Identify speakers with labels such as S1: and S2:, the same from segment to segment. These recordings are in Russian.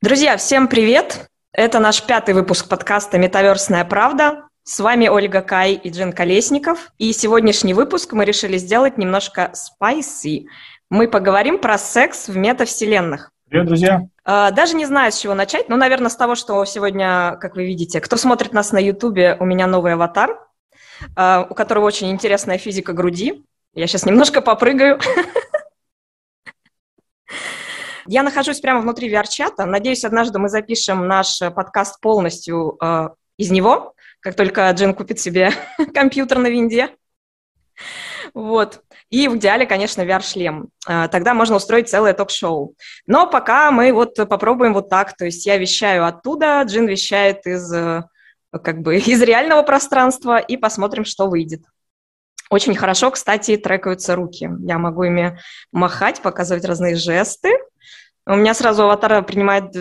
S1: Друзья, всем привет! Это наш пятый выпуск подкаста «Метаверсная правда». С вами Ольга Кай и Джин Колесников. И сегодняшний выпуск мы решили сделать немножко спайси. Мы поговорим про секс в метавселенных.
S2: Привет, друзья!
S1: А, даже не знаю, с чего начать. Ну, наверное, с того, что сегодня, как вы видите, кто смотрит нас на Ютубе, у меня новый аватар, а, у которого очень интересная физика груди. Я сейчас немножко попрыгаю. Я нахожусь прямо внутри VR-чата. Надеюсь, однажды мы запишем наш подкаст полностью э, из него, как только Джин купит себе компьютер на винде. Вот. И в идеале, конечно, VR-шлем. Э, тогда можно устроить целое ток-шоу. Но пока мы вот попробуем вот так. То есть я вещаю оттуда, Джин вещает из, э, как бы, из реального пространства, и посмотрим, что выйдет. Очень хорошо, кстати, трекаются руки. Я могу ими махать, показывать разные жесты. У меня сразу аватар принимает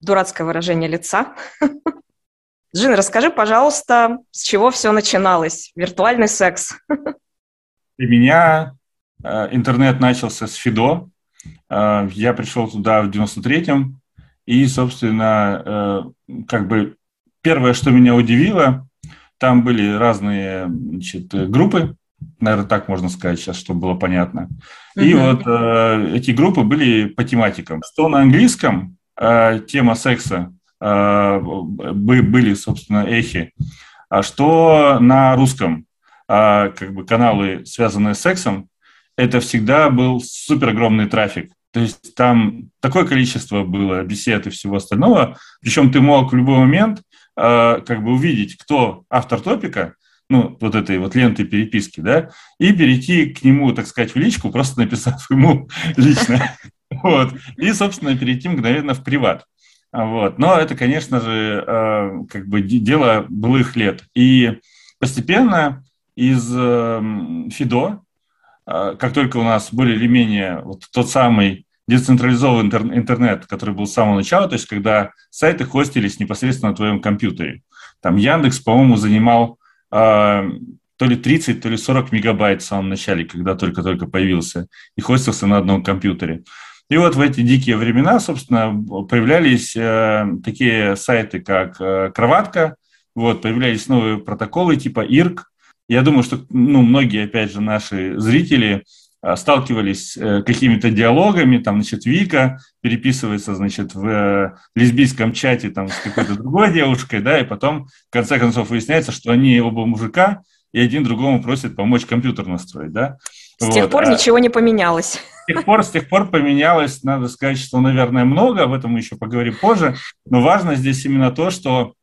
S1: дурацкое выражение лица. Джин, расскажи, пожалуйста, с чего все начиналось? Виртуальный секс.
S2: Для меня э, интернет начался с Фидо. Э, я пришел туда в 93-м. И, собственно, э, как бы первое, что меня удивило, там были разные значит, группы, наверное, так можно сказать сейчас, чтобы было понятно. И угу. вот э, эти группы были по тематикам. Что на английском э, тема секса э, были, собственно, эхи, а что на русском э, как бы каналы, связанные с сексом, это всегда был супер огромный трафик. То есть там такое количество было бесед и всего остального, причем ты мог в любой момент э, как бы увидеть, кто автор топика, ну, вот этой вот ленты переписки, да, и перейти к нему, так сказать, в личку, просто написав ему лично. Вот. И, собственно, перейти мгновенно в приват. Вот. Но это, конечно же, э, как бы дело былых лет. И постепенно из эм, Фидо, э, как только у нас более или менее вот тот самый децентрализованный интернет, который был с самого начала, то есть когда сайты хостились непосредственно на твоем компьютере. Там Яндекс, по-моему, занимал то ли 30, то ли 40 мегабайт в самом начале, когда только-только появился, и хостился на одном компьютере. И вот в эти дикие времена, собственно, появлялись э, такие сайты, как э, Кроватка, вот, появлялись новые протоколы типа ИРК. Я думаю, что ну, многие, опять же, наши зрители сталкивались э, какими-то диалогами, там, значит, Вика переписывается, значит, в э, лесбийском чате там с какой-то другой девушкой, да, и потом, в конце концов, выясняется, что они оба мужика, и один другому просит помочь компьютер настроить, да.
S1: С вот. тех пор а, ничего не поменялось.
S2: С тех пор, с тех пор поменялось, надо сказать, что, наверное, много, об этом мы еще поговорим позже, но важно здесь именно то, что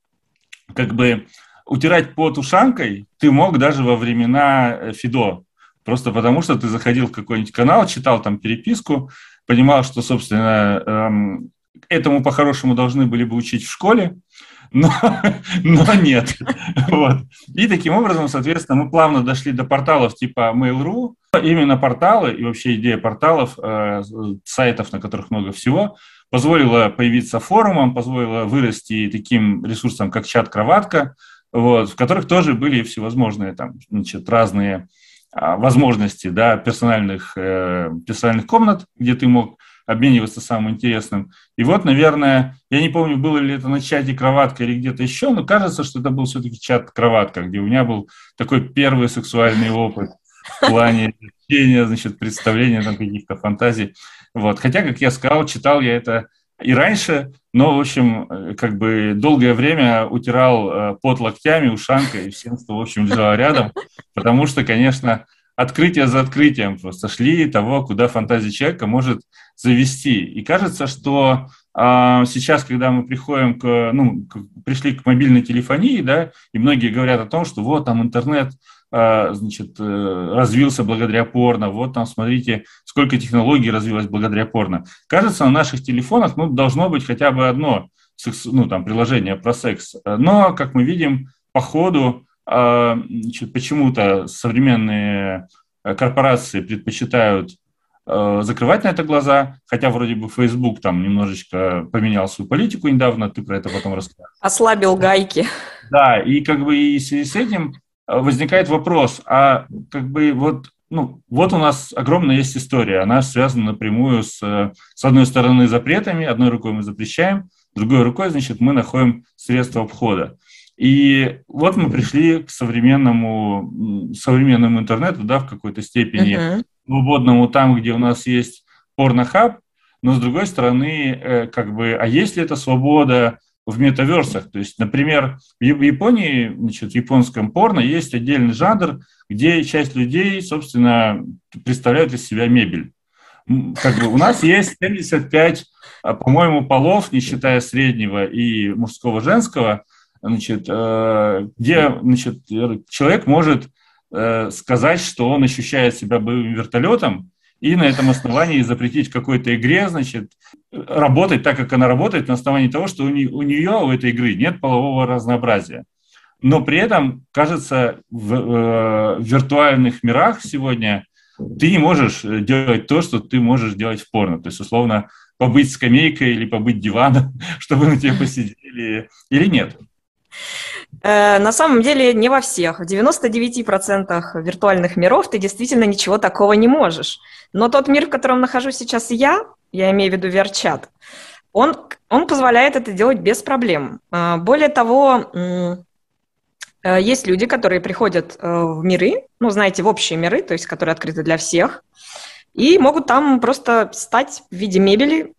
S2: как бы утирать под ушанкой ты мог даже во времена э, Фидо, просто потому что ты заходил в какой-нибудь канал, читал там переписку, понимал, что, собственно, эм, этому по-хорошему должны были бы учить в школе, но, но нет. Вот. И таким образом, соответственно, мы плавно дошли до порталов типа Mail.ru. Именно порталы и вообще идея порталов, э, сайтов, на которых много всего, позволила появиться форумам, позволила вырасти таким ресурсам, как чат-кроватка, вот, в которых тоже были всевозможные там, значит, разные возможности да, персональных, э, персональных комнат, где ты мог обмениваться самым интересным. И вот, наверное, я не помню, было ли это на чате кроватка или где-то еще, но кажется, что это был все-таки чат кроватка, где у меня был такой первый сексуальный опыт в плане значит, представления там каких-то фантазий. Вот. Хотя, как я сказал, читал я это и раньше, но, в общем, э, как бы долгое время утирал э, под локтями, ушанкой и всем, что, в общем, лежало рядом, потому что, конечно, открытие за открытием просто шли того, куда фантазия человека может завести. И кажется, что а, сейчас, когда мы приходим к, ну, пришли к мобильной телефонии, да, и многие говорят о том, что вот там интернет значит, э, развился благодаря порно, вот там, смотрите, сколько технологий развилось благодаря порно. Кажется, на наших телефонах ну, должно быть хотя бы одно ну, там, приложение про секс. Но, как мы видим, по ходу а, почему-то современные э, корпорации предпочитают э, закрывать на это глаза, хотя вроде бы Facebook там немножечко поменял свою политику недавно, ты про это потом расскажешь.
S1: Ослабил гайки.
S2: Да, и как бы и с этим возникает вопрос, а как бы вот ну, вот у нас огромная есть история. Она связана напрямую с, с одной стороны, запретами, одной рукой мы запрещаем, другой рукой, значит, мы находим средства обхода. И вот мы пришли к современному, современному интернету, да, в какой-то степени uh-huh. свободному там, где у нас есть порнохаб, но с другой стороны, э, как бы, а есть ли это свобода в метаверсах? То есть, например, в Японии, значит, в японском порно есть отдельный жанр, где часть людей, собственно, представляют из себя мебель. Как бы у нас есть 75, а, по-моему, полов, не считая среднего и мужского, женского, значит, э, где значит, человек может э, сказать, что он ощущает себя боевым вертолетом, и на этом основании запретить какой-то игре, значит, работать так, как она работает, на основании того, что у, не, у нее, у этой игры нет полового разнообразия. Но при этом, кажется, в, э, в виртуальных мирах сегодня ты не можешь делать то, что ты можешь делать в порно. То есть, условно, побыть скамейкой или побыть диваном, чтобы на тебе посидели, или нет.
S1: Э, на самом деле не во всех. В 99% виртуальных миров ты действительно ничего такого не можешь. Но тот мир, в котором нахожусь сейчас я, я имею в виду VR-чат, он, он позволяет это делать без проблем. Э, более того, э, есть люди, которые приходят в миры, ну, знаете, в общие миры, то есть которые открыты для всех, и могут там просто стать в виде мебели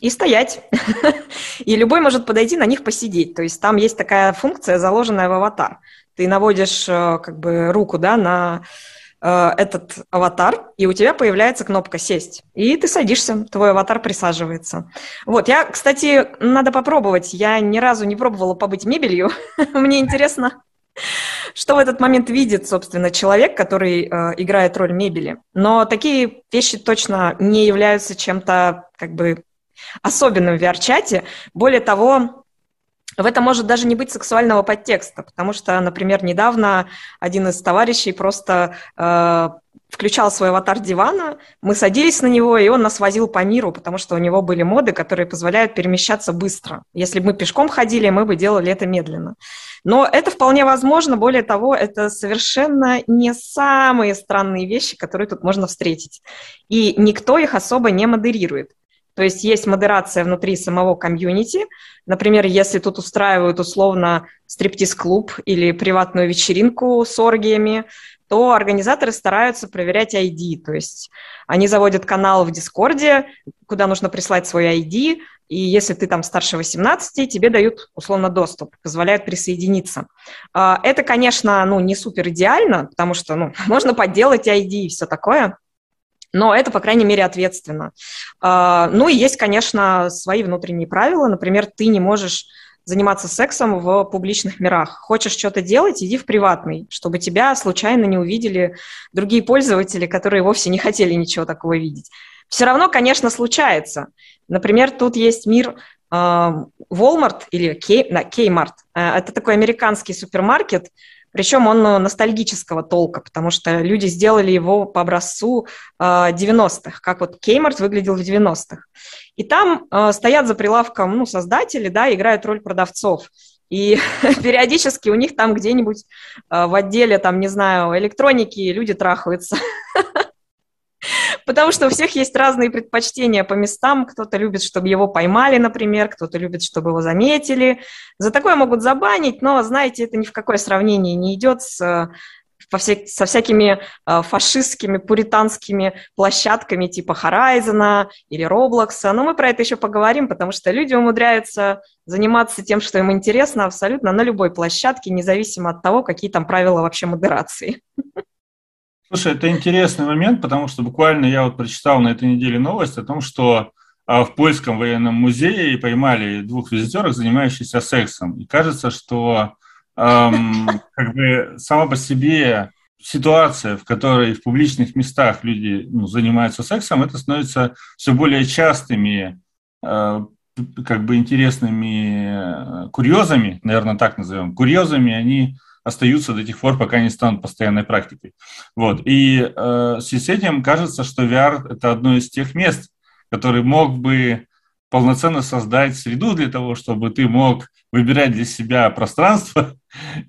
S1: и стоять. и любой может подойти на них посидеть. То есть там есть такая функция, заложенная в аватар. Ты наводишь э, как бы руку да, на э, этот аватар, и у тебя появляется кнопка «Сесть». И ты садишься, твой аватар присаживается. Вот, я, кстати, надо попробовать. Я ни разу не пробовала побыть мебелью. Мне интересно, что в этот момент видит, собственно, человек, который э, играет роль мебели. Но такие вещи точно не являются чем-то как бы особенным в VR-чате. Более того, в этом может даже не быть сексуального подтекста, потому что, например, недавно один из товарищей просто э, включал свой аватар дивана, мы садились на него, и он нас возил по миру, потому что у него были моды, которые позволяют перемещаться быстро. Если бы мы пешком ходили, мы бы делали это медленно. Но это вполне возможно, более того, это совершенно не самые странные вещи, которые тут можно встретить. И никто их особо не модерирует. То есть есть модерация внутри самого комьюнити. Например, если тут устраивают условно стриптиз-клуб или приватную вечеринку с оргиями, то организаторы стараются проверять ID. То есть они заводят канал в Дискорде, куда нужно прислать свой ID, и если ты там старше 18, тебе дают условно доступ, позволяют присоединиться. А, это, конечно, ну, не супер идеально, потому что ну, можно подделать ID и все такое, но это, по крайней мере, ответственно. А, ну и есть, конечно, свои внутренние правила. Например, ты не можешь заниматься сексом в публичных мирах. Хочешь что-то делать, иди в приватный, чтобы тебя случайно не увидели другие пользователи, которые вовсе не хотели ничего такого видеть. Все равно, конечно, случается. Например, тут есть мир а, Walmart или Kmart. Э, это такой американский супермаркет, причем он э, ностальгического толка, потому что люди сделали его по образцу 90-х, э, как вот Кеймарт выглядел в 90-х. И там э, стоят за прилавком ну, создатели, да, играют роль продавцов. И периодически у них там где-нибудь в отделе, там, не знаю, электроники люди трахаются. Потому что у всех есть разные предпочтения по местам. Кто-то любит, чтобы его поймали, например, кто-то любит, чтобы его заметили. За такое могут забанить, но, знаете, это ни в какое сравнение не идет с по все, со всякими э, фашистскими, пуританскими площадками типа Horizon или Roblox. Но мы про это еще поговорим, потому что люди умудряются заниматься тем, что им интересно абсолютно на любой площадке, независимо от того, какие там правила вообще модерации.
S2: Слушай, это интересный момент, потому что буквально я вот прочитал на этой неделе новость о том, что а, в Польском военном музее поймали двух визитеров, занимающихся сексом. И кажется, что эм, как бы сама по себе ситуация, в которой в публичных местах люди ну, занимаются сексом, это становится все более частыми, э, как бы интересными э, курьезами, наверное, так назовем. Курьезами они остаются до тех пор, пока не станут постоянной практикой. Вот. И э, с этим кажется, что VR – это одно из тех мест, который мог бы полноценно создать среду для того, чтобы ты мог выбирать для себя пространство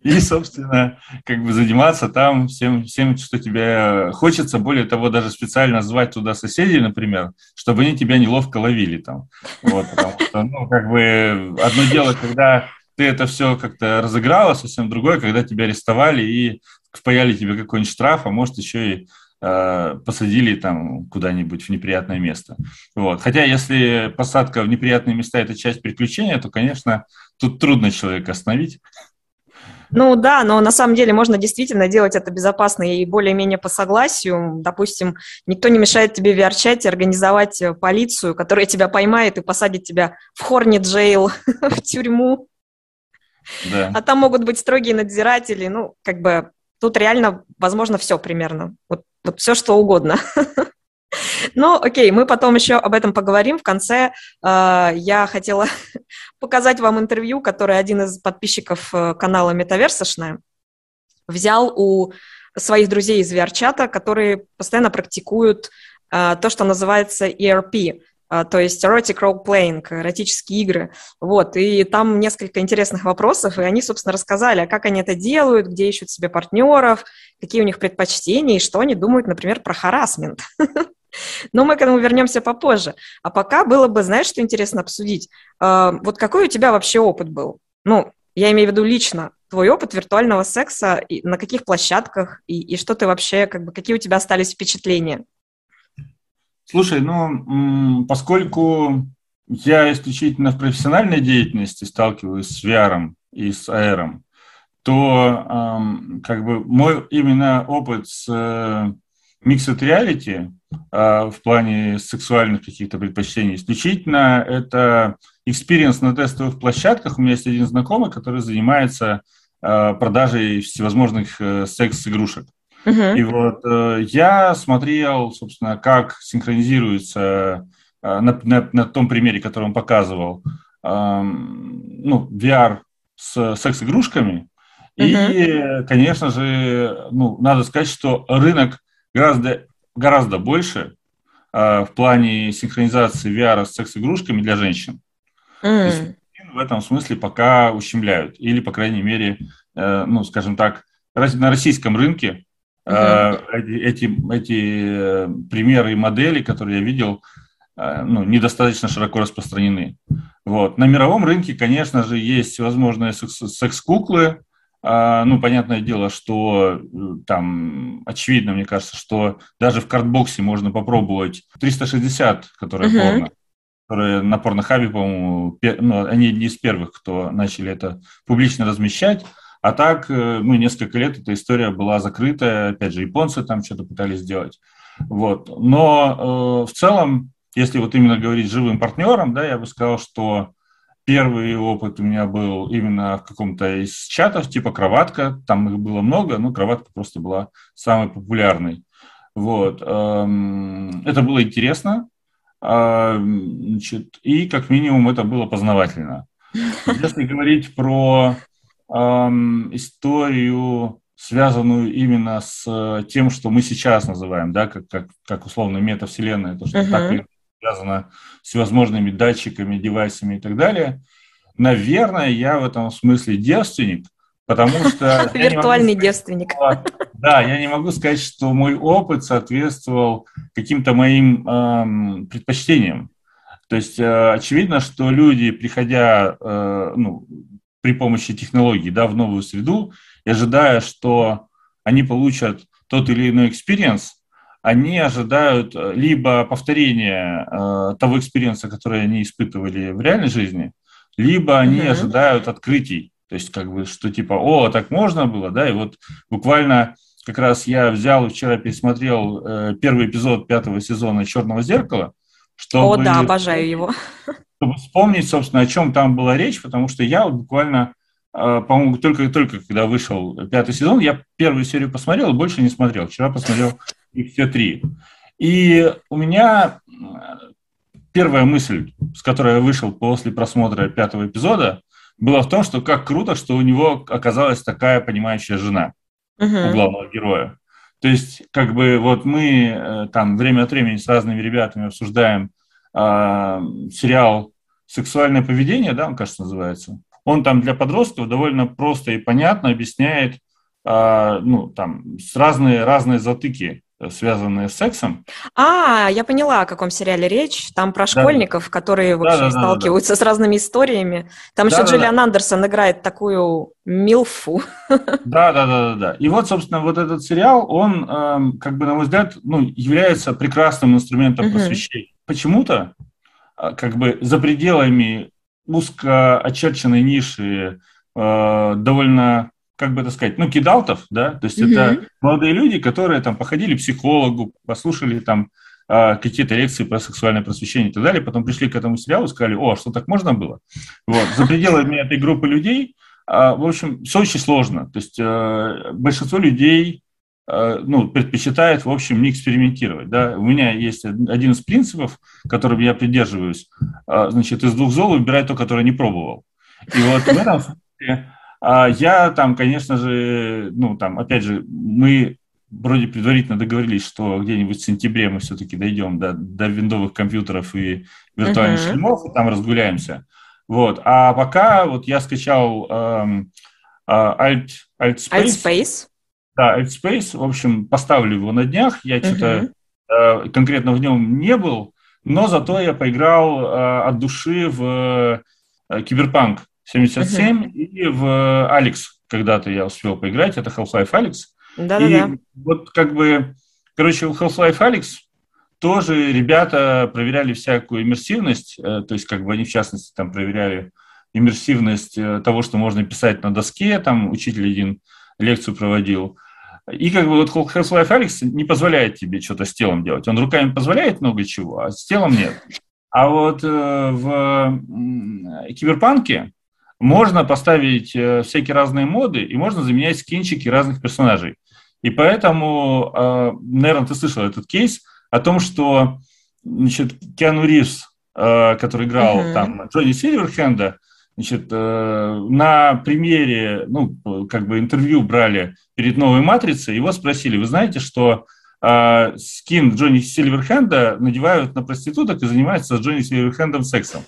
S2: и, собственно, как бы заниматься там всем, всем, что тебе хочется. Более того, даже специально звать туда соседей, например, чтобы они тебя неловко ловили там. Вот, потому что, ну, как бы одно дело, когда ты это все как-то разыграла, совсем другое, когда тебя арестовали и впаяли тебе какой-нибудь штраф, а может еще и Э, посадили там куда-нибудь в неприятное место. Вот. Хотя если посадка в неприятные места – это часть приключения, то, конечно, тут трудно человека остановить.
S1: Ну да, но на самом деле можно действительно делать это безопасно и более-менее по согласию. Допустим, никто не мешает тебе в VR-чате организовать э, полицию, которая тебя поймает и посадит тебя в Хорни Джейл, в тюрьму. Да. А там могут быть строгие надзиратели. Ну, как бы тут реально возможно все примерно. Вот вот все что угодно. Ну, окей, мы потом еще об этом поговорим. В конце э, я хотела показать вам интервью, которое один из подписчиков э, канала Метаверсошная взял у своих друзей из VR-чата, которые постоянно практикуют э, то, что называется ERP, то есть erotic role-playing, эротические игры. Вот, и там несколько интересных вопросов, и они, собственно, рассказали, а как они это делают, где ищут себе партнеров, какие у них предпочтения, и что они думают, например, про харасмент. Но мы к этому вернемся попозже. А пока было бы, знаешь, что интересно обсудить? А, вот какой у тебя вообще опыт был? Ну, я имею в виду лично, твой опыт виртуального секса, и на каких площадках, и, и что ты вообще, как бы, какие у тебя остались впечатления?
S2: Слушай, ну, поскольку я исключительно в профессиональной деятельности сталкиваюсь с VR и с AR, то как бы мой именно опыт с э, Mixed Reality э, в плане сексуальных каких-то предпочтений исключительно это experience на тестовых площадках. У меня есть один знакомый, который занимается э, продажей всевозможных секс-игрушек. Uh-huh. И вот э, я смотрел, собственно, как синхронизируется э, на, на, на том примере, который он показывал, э, ну, VR с секс-игрушками. Uh-huh. И, конечно же, ну, надо сказать, что рынок гораздо, гораздо больше э, в плане синхронизации VR с секс-игрушками для женщин. Uh-huh. В этом смысле пока ущемляют. Или, по крайней мере, э, ну, скажем так, на российском рынке Uh-huh. Эти, эти э, примеры и модели, которые я видел, э, ну, недостаточно широко распространены. Вот. На мировом рынке, конечно же, есть всевозможные секс-куклы. А, ну, понятное дело, что там очевидно, мне кажется, что даже в картбоксе можно попробовать 360, которые uh-huh. порно, которые на порнохабе, по-моему, ну, они не из первых, кто начали это публично размещать. А так, ну, несколько лет эта история была закрытая, опять же, японцы там что-то пытались сделать. Вот. Но э, в целом, если вот именно говорить живым партнером, да, я бы сказал, что первый опыт у меня был именно в каком-то из чатов, типа кроватка, там их было много, но кроватка просто была самой популярной. Вот. Эм, это было интересно, а, значит, и как минимум это было познавательно. Если говорить про историю, связанную именно с э, тем, что мы сейчас называем, да, как, как, как условно метавселенная, то, что uh-huh. так связано с всевозможными датчиками, девайсами и так далее. Наверное, я в этом смысле девственник, потому что...
S1: Виртуальный девственник.
S2: Да, я не могу сказать, что мой опыт соответствовал каким-то моим эм, предпочтениям. То есть э, очевидно, что люди, приходя э, ну, при помощи технологий да, в новую среду, и ожидая, что они получат тот или иной experience, они ожидают э, либо повторения э, того experience а, который они испытывали в реальной жизни, либо они mm-hmm. ожидают открытий. То есть, как бы, что типа, о, так можно было, да, и вот буквально как раз я взял и вчера пересмотрел э, первый эпизод пятого сезона «Черного зеркала»,
S1: чтобы... О, да, обожаю его
S2: чтобы вспомнить, собственно, о чем там была речь, потому что я вот буквально, э, по-моему, только-только, когда вышел пятый сезон, я первую серию посмотрел, больше не смотрел. Вчера посмотрел их все три. И у меня э, первая мысль, с которой я вышел после просмотра пятого эпизода, была в том, что как круто, что у него оказалась такая понимающая жена uh-huh. у главного героя. То есть, как бы вот мы э, там время от времени с разными ребятами обсуждаем сериал «Сексуальное поведение», да, он, кажется, называется. Он там для подростков довольно просто и понятно объясняет, ну, там, с разные, разные затыки связанные с сексом.
S1: А, я поняла, о каком сериале речь. Там про школьников, да. которые, в общем, да, да, сталкиваются да, да. с разными историями. Там да, еще да, Джиллиан да. Андерсон играет такую милфу.
S2: Да, да, да, да, да. И вот, собственно, вот этот сериал, он, э, как бы, на мой взгляд, ну, является прекрасным инструментом угу. просвещения. Почему-то, э, как бы, за пределами узко очерченной ниши э, довольно как бы это сказать, ну, кидалтов, да, то есть mm-hmm. это молодые люди, которые там походили к психологу, послушали там а, какие-то лекции про сексуальное просвещение и так далее, потом пришли к этому сериалу и сказали, о, а что так можно было? Вот, за пределами этой группы людей, а, в общем, все очень сложно, то есть э, большинство людей ну, предпочитает, в общем, не экспериментировать. Да? У меня есть один из принципов, которым я придерживаюсь. Значит, из двух зол выбирать то, которое не пробовал. И вот в этом смысле а я там, конечно же, ну, там, опять же, мы вроде предварительно договорились, что где-нибудь в сентябре мы все-таки дойдем до, до виндовых компьютеров и виртуальных uh-huh. шлемов, и там разгуляемся. Вот. А пока вот я скачал эм, э, Alt, Altspace. Altspace. Да, Altspace. В общем, поставлю его на днях. Я что-то э, конкретно в нем не был, но зато я поиграл э, от души в э, Киберпанк 77, uh-huh. и в Алекс когда-то я успел поиграть, это Half-Life Алекс. Да-да-да. И вот как бы, короче, в Half-Life Алекс тоже ребята проверяли всякую иммерсивность, э, то есть как бы они в частности там проверяли иммерсивность э, того, что можно писать на доске, там учитель один лекцию проводил. И как бы вот Half-Life Алекс не позволяет тебе что-то с телом делать. Он руками позволяет много чего, а с телом нет. А вот э, в Киберпанке можно поставить э, всякие разные моды, и можно заменять скинчики разных персонажей. И поэтому, э, наверное, ты слышал этот кейс о том, что значит, Киану Ривз, э, который играл uh-huh. там Джонни Сильверхенда, значит, на примере, ну, как бы интервью брали перед новой «Матрицей», его спросили, вы знаете, что а, скин Джонни Сильверхенда надевают на проституток и занимаются с Джонни Сильверхендом сексом.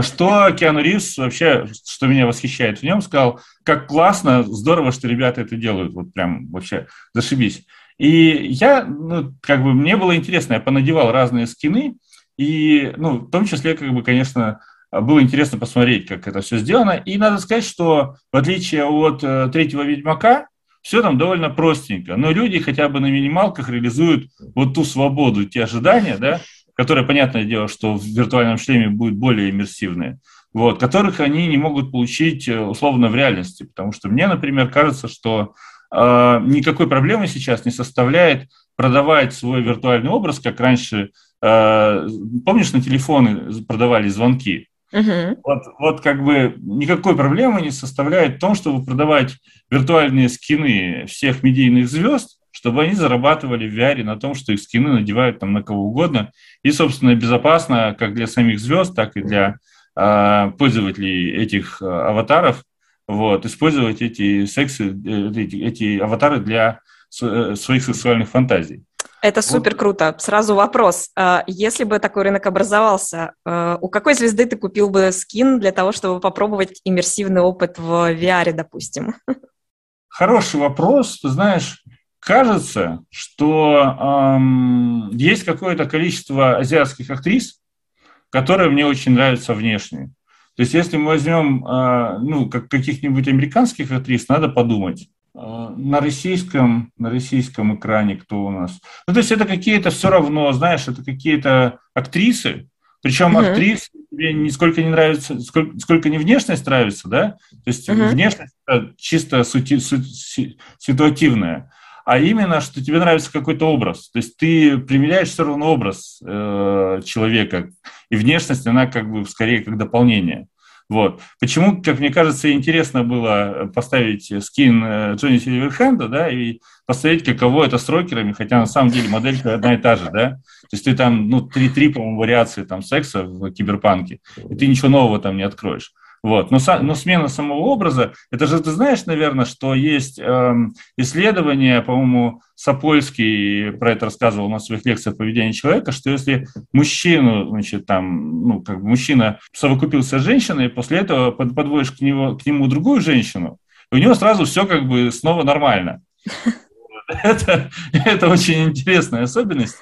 S2: Что Киану Ривз вообще, что меня восхищает в нем, сказал, как классно, здорово, что ребята это делают, вот прям вообще зашибись. И я, ну, как бы, мне было интересно, я понадевал разные скины, и, ну, в том числе, как бы, конечно, было интересно посмотреть, как это все сделано. И надо сказать, что в отличие от э, третьего Ведьмака, все там довольно простенько, но люди хотя бы на минималках реализуют вот ту свободу, те ожидания, да, которые, понятное дело, что в виртуальном шлеме будут более иммерсивные, вот, которых они не могут получить э, условно в реальности, потому что мне, например, кажется, что э, никакой проблемы сейчас не составляет продавать свой виртуальный образ, как раньше, э, помнишь, на телефоны продавали звонки, Угу. Вот, вот как бы никакой проблемы не составляет в том, чтобы продавать виртуальные скины всех медийных звезд, чтобы они зарабатывали в VR на том, что их скины надевают там на кого угодно. И, собственно, безопасно как для самих звезд, так и для э, пользователей этих э, аватаров, вот, использовать эти сексы, э, эти, эти аватары для э, своих сексуальных фантазий.
S1: Это супер круто. Сразу вопрос. А, если бы такой рынок образовался, а, у какой звезды ты купил бы скин для того, чтобы попробовать иммерсивный опыт в VR, допустим?
S2: Хороший вопрос. Ты знаешь, кажется, что эм, есть какое-то количество азиатских актрис, которые мне очень нравятся внешне. То есть, если мы возьмем э, ну, как каких-нибудь американских актрис, надо подумать. Э, на российском, на российском экране кто у нас? Ну, то есть это какие-то все равно, знаешь, это какие-то актрисы, причем uh-huh. актрис тебе нисколько не нравится, сколько, сколько не внешность нравится, да? То есть uh-huh. внешность чисто сути, су, ситуативная, а именно, что тебе нравится какой-то образ. То есть ты примеряешь все равно образ э, человека, и внешность, она как бы скорее как дополнение. Вот. Почему, как мне кажется, интересно было поставить скин э, Джонни Сильверхенда, да, и посмотреть, каково это с рокерами, хотя на самом деле моделька одна и та же, да. То есть ты там, ну, три-три, по-моему, вариации там секса в киберпанке, и ты ничего нового там не откроешь. Вот. Но, но смена самого образа, это же ты знаешь, наверное, что есть эм, исследование, по-моему, Сапольский про это рассказывал на своих лекциях поведения человека, что если мужчину, значит, там, ну, как бы мужчина совокупился с женщиной, после этого подводишь к, него, к нему другую женщину, у него сразу все как бы снова нормально. Это, это очень интересная особенность,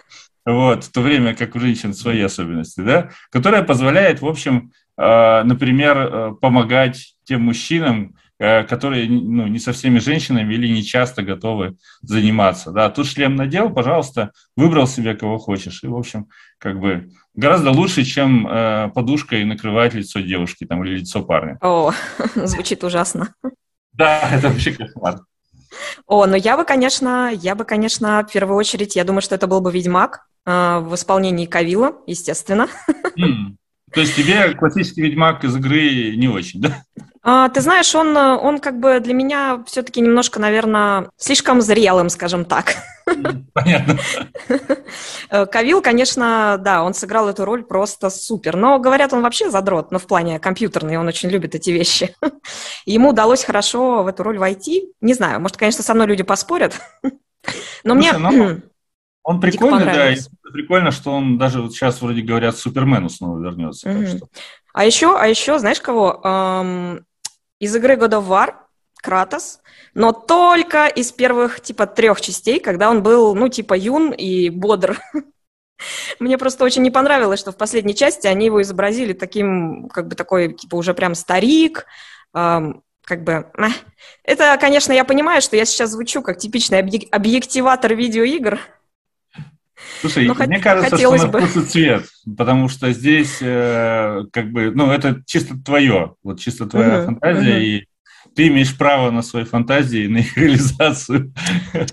S2: вот, в то время как у женщин свои особенности, да, которая позволяет, в общем, например, э, помогать тем мужчинам, э, которые ну, не со всеми женщинами или не часто готовы заниматься. Да. Тут шлем надел, пожалуйста, выбрал себе кого хочешь. И, в общем, как бы гораздо лучше, чем э, подушкой накрывать лицо девушки там, или лицо парня.
S1: О, звучит ужасно.
S2: Да, это вообще кошмар.
S1: О, ну я бы, конечно, я бы, конечно, в первую очередь, я думаю, что это был бы «Ведьмак» э, в исполнении Кавила, естественно.
S2: Mm. То есть тебе классический «Ведьмак» из игры не очень, да?
S1: А, ты знаешь, он, он как бы для меня все-таки немножко, наверное, слишком зрелым, скажем так.
S2: Понятно.
S1: Кавил, конечно, да, он сыграл эту роль просто супер. Но, говорят, он вообще задрот, но в плане компьютерный, он очень любит эти вещи. Ему удалось хорошо в эту роль войти. Не знаю, может, конечно, со мной люди поспорят. Но мне... Ну,
S2: он прикольный, да, и прикольно, что он даже вот сейчас вроде говорят Супермену снова вернется.
S1: Mm-hmm. А еще, а еще, знаешь кого? Эм, из игры God of War Кратос, но только из первых, типа, трех частей, когда он был, ну, типа, юн и бодр. Мне просто очень не понравилось, что в последней части они его изобразили таким, как бы такой, типа, уже прям старик, эм, как бы... Это, конечно, я понимаю, что я сейчас звучу как типичный объективатор видеоигр,
S2: Слушай, Но мне кажется, что на вкус и цвет, потому что здесь э, как бы, ну, это чисто твое, вот чисто твоя угу, фантазия, угу. и ты имеешь право на свои фантазии, на их реализацию.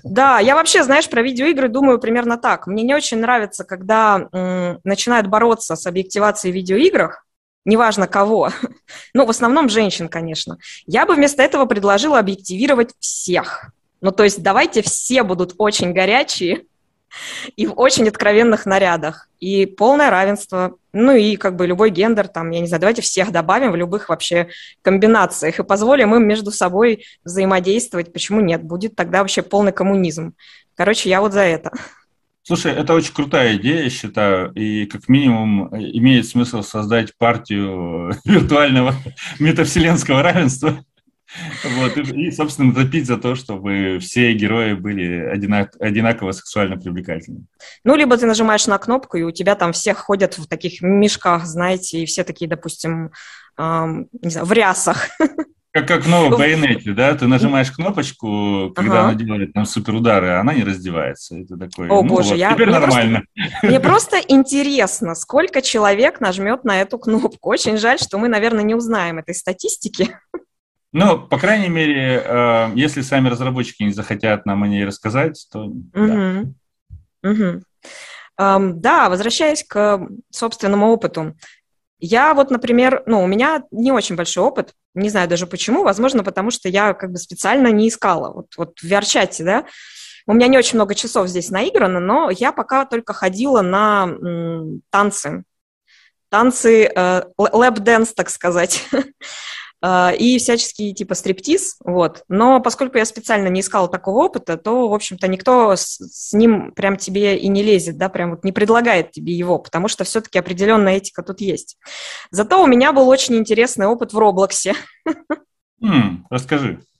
S1: Да, я вообще, знаешь, про видеоигры думаю примерно так. Мне не очень нравится, когда м, начинают бороться с объективацией в видеоиграх, неважно кого, ну, в основном женщин, конечно. Я бы вместо этого предложила объективировать всех. Ну, то есть давайте все будут очень горячие, и в очень откровенных нарядах. И полное равенство. Ну и как бы любой гендер, там, я не знаю, давайте всех добавим в любых вообще комбинациях и позволим им между собой взаимодействовать. Почему нет? Будет тогда вообще полный коммунизм. Короче, я вот за это.
S2: Слушай, это очень крутая идея, я считаю, и как минимум имеет смысл создать партию виртуального метавселенского равенства. Вот, и, собственно, топить за то, чтобы все герои были одинак, одинаково сексуально привлекательны.
S1: Ну, либо ты нажимаешь на кнопку, и у тебя там все ходят в таких мешках, знаете, и все такие, допустим, эм, не знаю, в рясах.
S2: Как, как в новой байонете, да? Ты нажимаешь кнопочку, когда ага. она делает там суперудары, а она не раздевается. Это такой,
S1: О, ну, боже,
S2: вот,
S1: я...
S2: теперь мне нормально.
S1: Просто, мне просто интересно, сколько человек нажмет на эту кнопку. Очень жаль, что мы, наверное, не узнаем этой статистики.
S2: Ну, по крайней мере, э, если сами разработчики не захотят нам о ней рассказать, то угу. да.
S1: Угу. Um, да, возвращаясь к собственному опыту. Я вот, например, ну, у меня не очень большой опыт, не знаю даже почему, возможно, потому что я как бы специально не искала. Вот, вот в VR-чате, да, у меня не очень много часов здесь наиграно, но я пока только ходила на м, танцы. Танцы, э, lap dance, так сказать. А, и всяческий типа стриптиз, вот. Но поскольку я специально не искала такого опыта, то, в общем-то, никто с, с ним прям тебе и не лезет, да, прям вот не предлагает тебе его, потому что все-таки определенная этика тут есть. Зато у меня был очень интересный опыт в Roblox е.
S2: Mm, расскажи.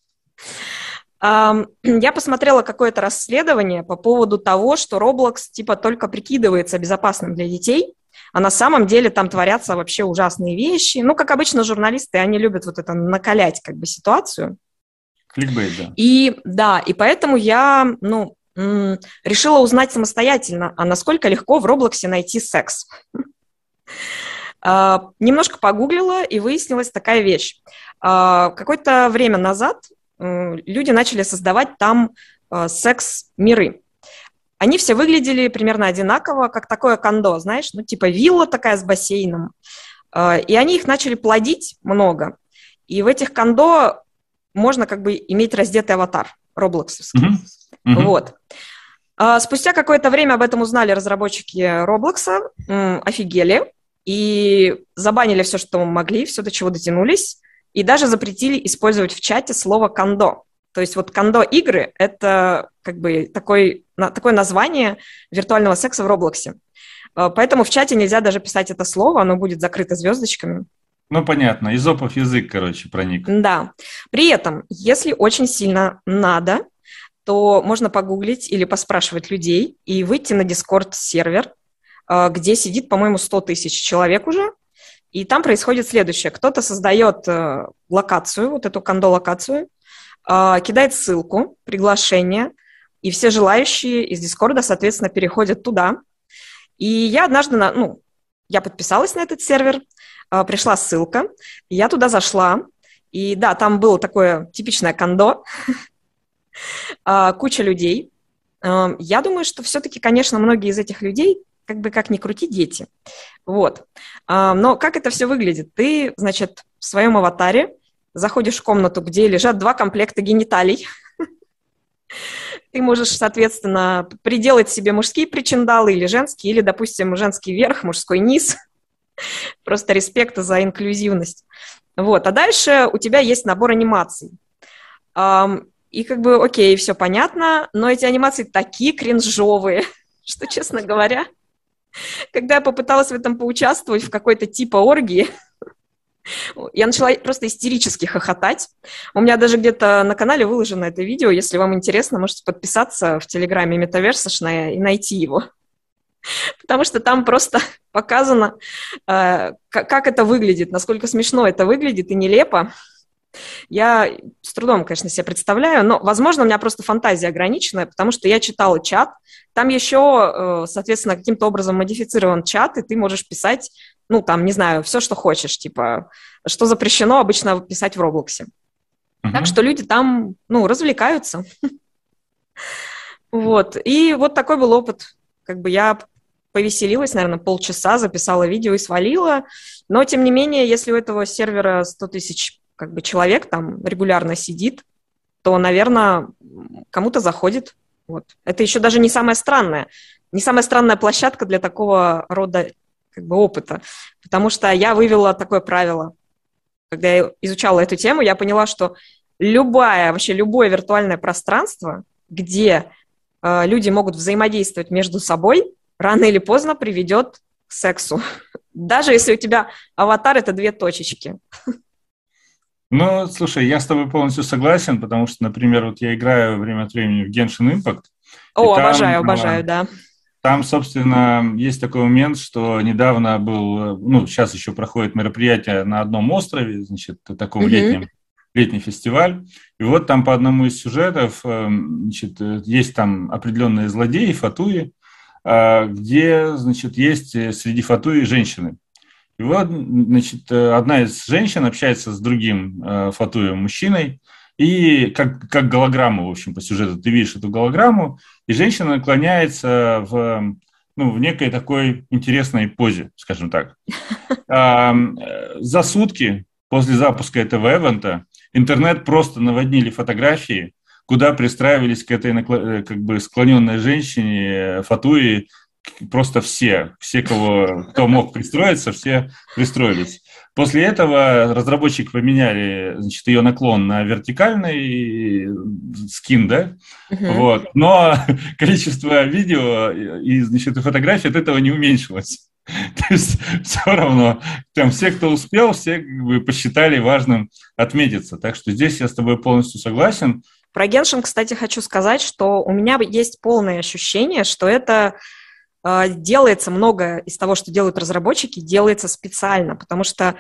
S1: Я посмотрела какое-то расследование по поводу того, что Roblox типа только прикидывается безопасным для детей, а на самом деле там творятся вообще ужасные вещи. Ну, как обычно, журналисты, они любят вот это накалять как бы ситуацию.
S2: Кликбейт, да.
S1: И да, и поэтому я, ну, решила узнать самостоятельно, а насколько легко в Роблоксе найти секс. Uh, немножко погуглила, и выяснилась такая вещь. Uh, какое-то время назад люди начали создавать там секс-миры они все выглядели примерно одинаково, как такое кондо, знаешь, ну, типа вилла такая с бассейном. А, и они их начали плодить много. И в этих кондо можно как бы иметь раздетый аватар роблоксовский. Mm-hmm. Mm-hmm. Вот. А, спустя какое-то время об этом узнали разработчики Роблокса, офигели, и забанили все, что могли, все, до чего дотянулись, и даже запретили использовать в чате слово «кондо». То есть вот кондо-игры – это как бы такой, такое название виртуального секса в Роблоксе. Э, поэтому в чате нельзя даже писать это слово, оно будет закрыто звездочками.
S2: Ну, понятно, изопов язык, короче, проник.
S1: Да. При этом, если очень сильно надо, то можно погуглить или поспрашивать людей и выйти на Discord-сервер, э, где сидит, по-моему, 100 тысяч человек уже, и там происходит следующее. Кто-то создает э, локацию, вот эту кондо-локацию, кидает ссылку, приглашение, и все желающие из Дискорда, соответственно, переходят туда, и я однажды, на, ну, я подписалась на этот сервер, а, пришла ссылка, я туда зашла, и да, там было такое типичное кондо, а, куча людей. А, я думаю, что все-таки, конечно, многие из этих людей, как бы как ни крути, дети. Вот. Но как это все выглядит? Ты, значит, в своем аватаре заходишь в комнату, где лежат два комплекта гениталий, ты можешь, соответственно, приделать себе мужские причиндалы или женские, или, допустим, женский верх, мужской низ. Просто респекта за инклюзивность. Вот. А дальше у тебя есть набор анимаций. И как бы, окей, все понятно, но эти анимации такие кринжовые, что, честно говоря, когда я попыталась в этом поучаствовать в какой-то типа оргии, я начала просто истерически хохотать. У меня даже где-то на канале выложено это видео. Если вам интересно, можете подписаться в Телеграме Метаверсошная и найти его. Потому что там просто показано, э, как это выглядит, насколько смешно это выглядит и нелепо. Я с трудом, конечно, себе представляю, но, возможно, у меня просто фантазия ограниченная, потому что я читала чат, там еще, э, соответственно, каким-то образом модифицирован чат, и ты можешь писать ну, там, не знаю, все, что хочешь, типа, что запрещено обычно писать в Роблоксе. Uh-huh. Так что люди там, ну, развлекаются. Вот. И вот такой был опыт. Как бы я повеселилась, наверное, полчаса, записала видео и свалила. Но, тем не менее, если у этого сервера 100 тысяч как бы, человек там регулярно сидит, то, наверное, кому-то заходит. Вот. Это еще даже не самое странное. Не самая странная площадка для такого рода как бы опыта. Потому что я вывела такое правило. Когда я изучала эту тему, я поняла, что любое, вообще любое виртуальное пространство, где э, люди могут взаимодействовать между собой, рано или поздно приведет к сексу. Даже если у тебя аватар это две точечки.
S2: Ну, слушай, я с тобой полностью согласен, потому что, например, вот я играю время от времени в Genshin Impact.
S1: О, обожаю, там, обожаю, да.
S2: Там, собственно, есть такой момент, что недавно был, ну, сейчас еще проходит мероприятие на одном острове, значит, таком mm-hmm. летнем, летний фестиваль. И вот там по одному из сюжетов, эм, значит, есть там определенные злодеи, фатуи, э, где, значит, есть среди фатуи женщины. И вот, значит, одна из женщин общается с другим э, фатуем мужчиной, и как, как голограмму, в общем, по сюжету ты видишь эту голограмму, и женщина наклоняется в, ну, в некой такой интересной позе, скажем так. За сутки после запуска этого эвента интернет просто наводнили фотографии, куда пристраивались к этой э, как бы склоненной женщине Фатуи просто все, все, кого, кто мог пристроиться, все пристроились. После этого разработчики поменяли значит, ее наклон на вертикальный скин, да? Uh-huh. Вот. Но количество видео и значит, фотографий от этого не уменьшилось. То есть все равно там все, кто успел, все как бы посчитали важным отметиться. Так что здесь я с тобой полностью согласен.
S1: Про Геншин, кстати, хочу сказать, что у меня есть полное ощущение, что это делается много из того, что делают разработчики, делается специально, потому что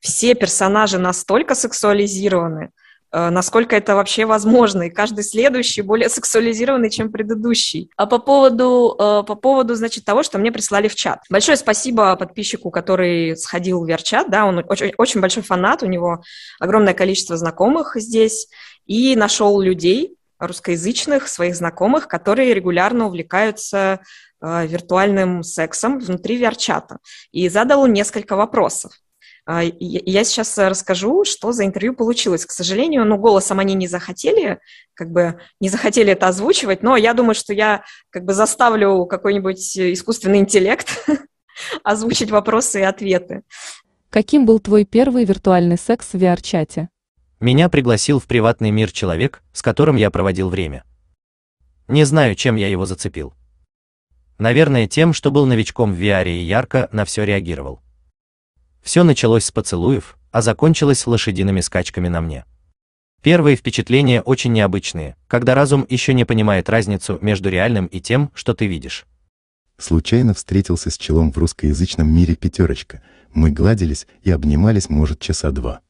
S1: все персонажи настолько сексуализированы, а, насколько это вообще возможно, и каждый следующий более сексуализированный, чем предыдущий. А по поводу, а, по поводу, значит, того, что мне прислали в чат. Большое спасибо подписчику, который сходил в Верчат, да, он очень, очень большой фанат, у него огромное количество знакомых здесь, и нашел людей, русскоязычных, своих знакомых, которые регулярно увлекаются Э, виртуальным сексом внутри VR-чата и задал несколько вопросов. Э, я сейчас расскажу, что за интервью получилось. К сожалению, ну, голосом они не захотели, как бы не захотели это озвучивать, но я думаю, что я как бы заставлю какой-нибудь искусственный интеллект озвучить вопросы и ответы.
S3: Каким был твой первый виртуальный секс в VR-чате?
S4: Меня пригласил в приватный мир человек, с которым я проводил время. Не знаю, чем я его зацепил. Наверное, тем, что был новичком в VR и ярко на все реагировал. Все началось с поцелуев, а закончилось лошадиными скачками на мне. Первые впечатления очень необычные, когда разум еще не понимает разницу между реальным и тем, что ты видишь.
S5: Случайно встретился с челом в русскоязычном мире пятерочка. Мы гладились и обнимались, может, часа два.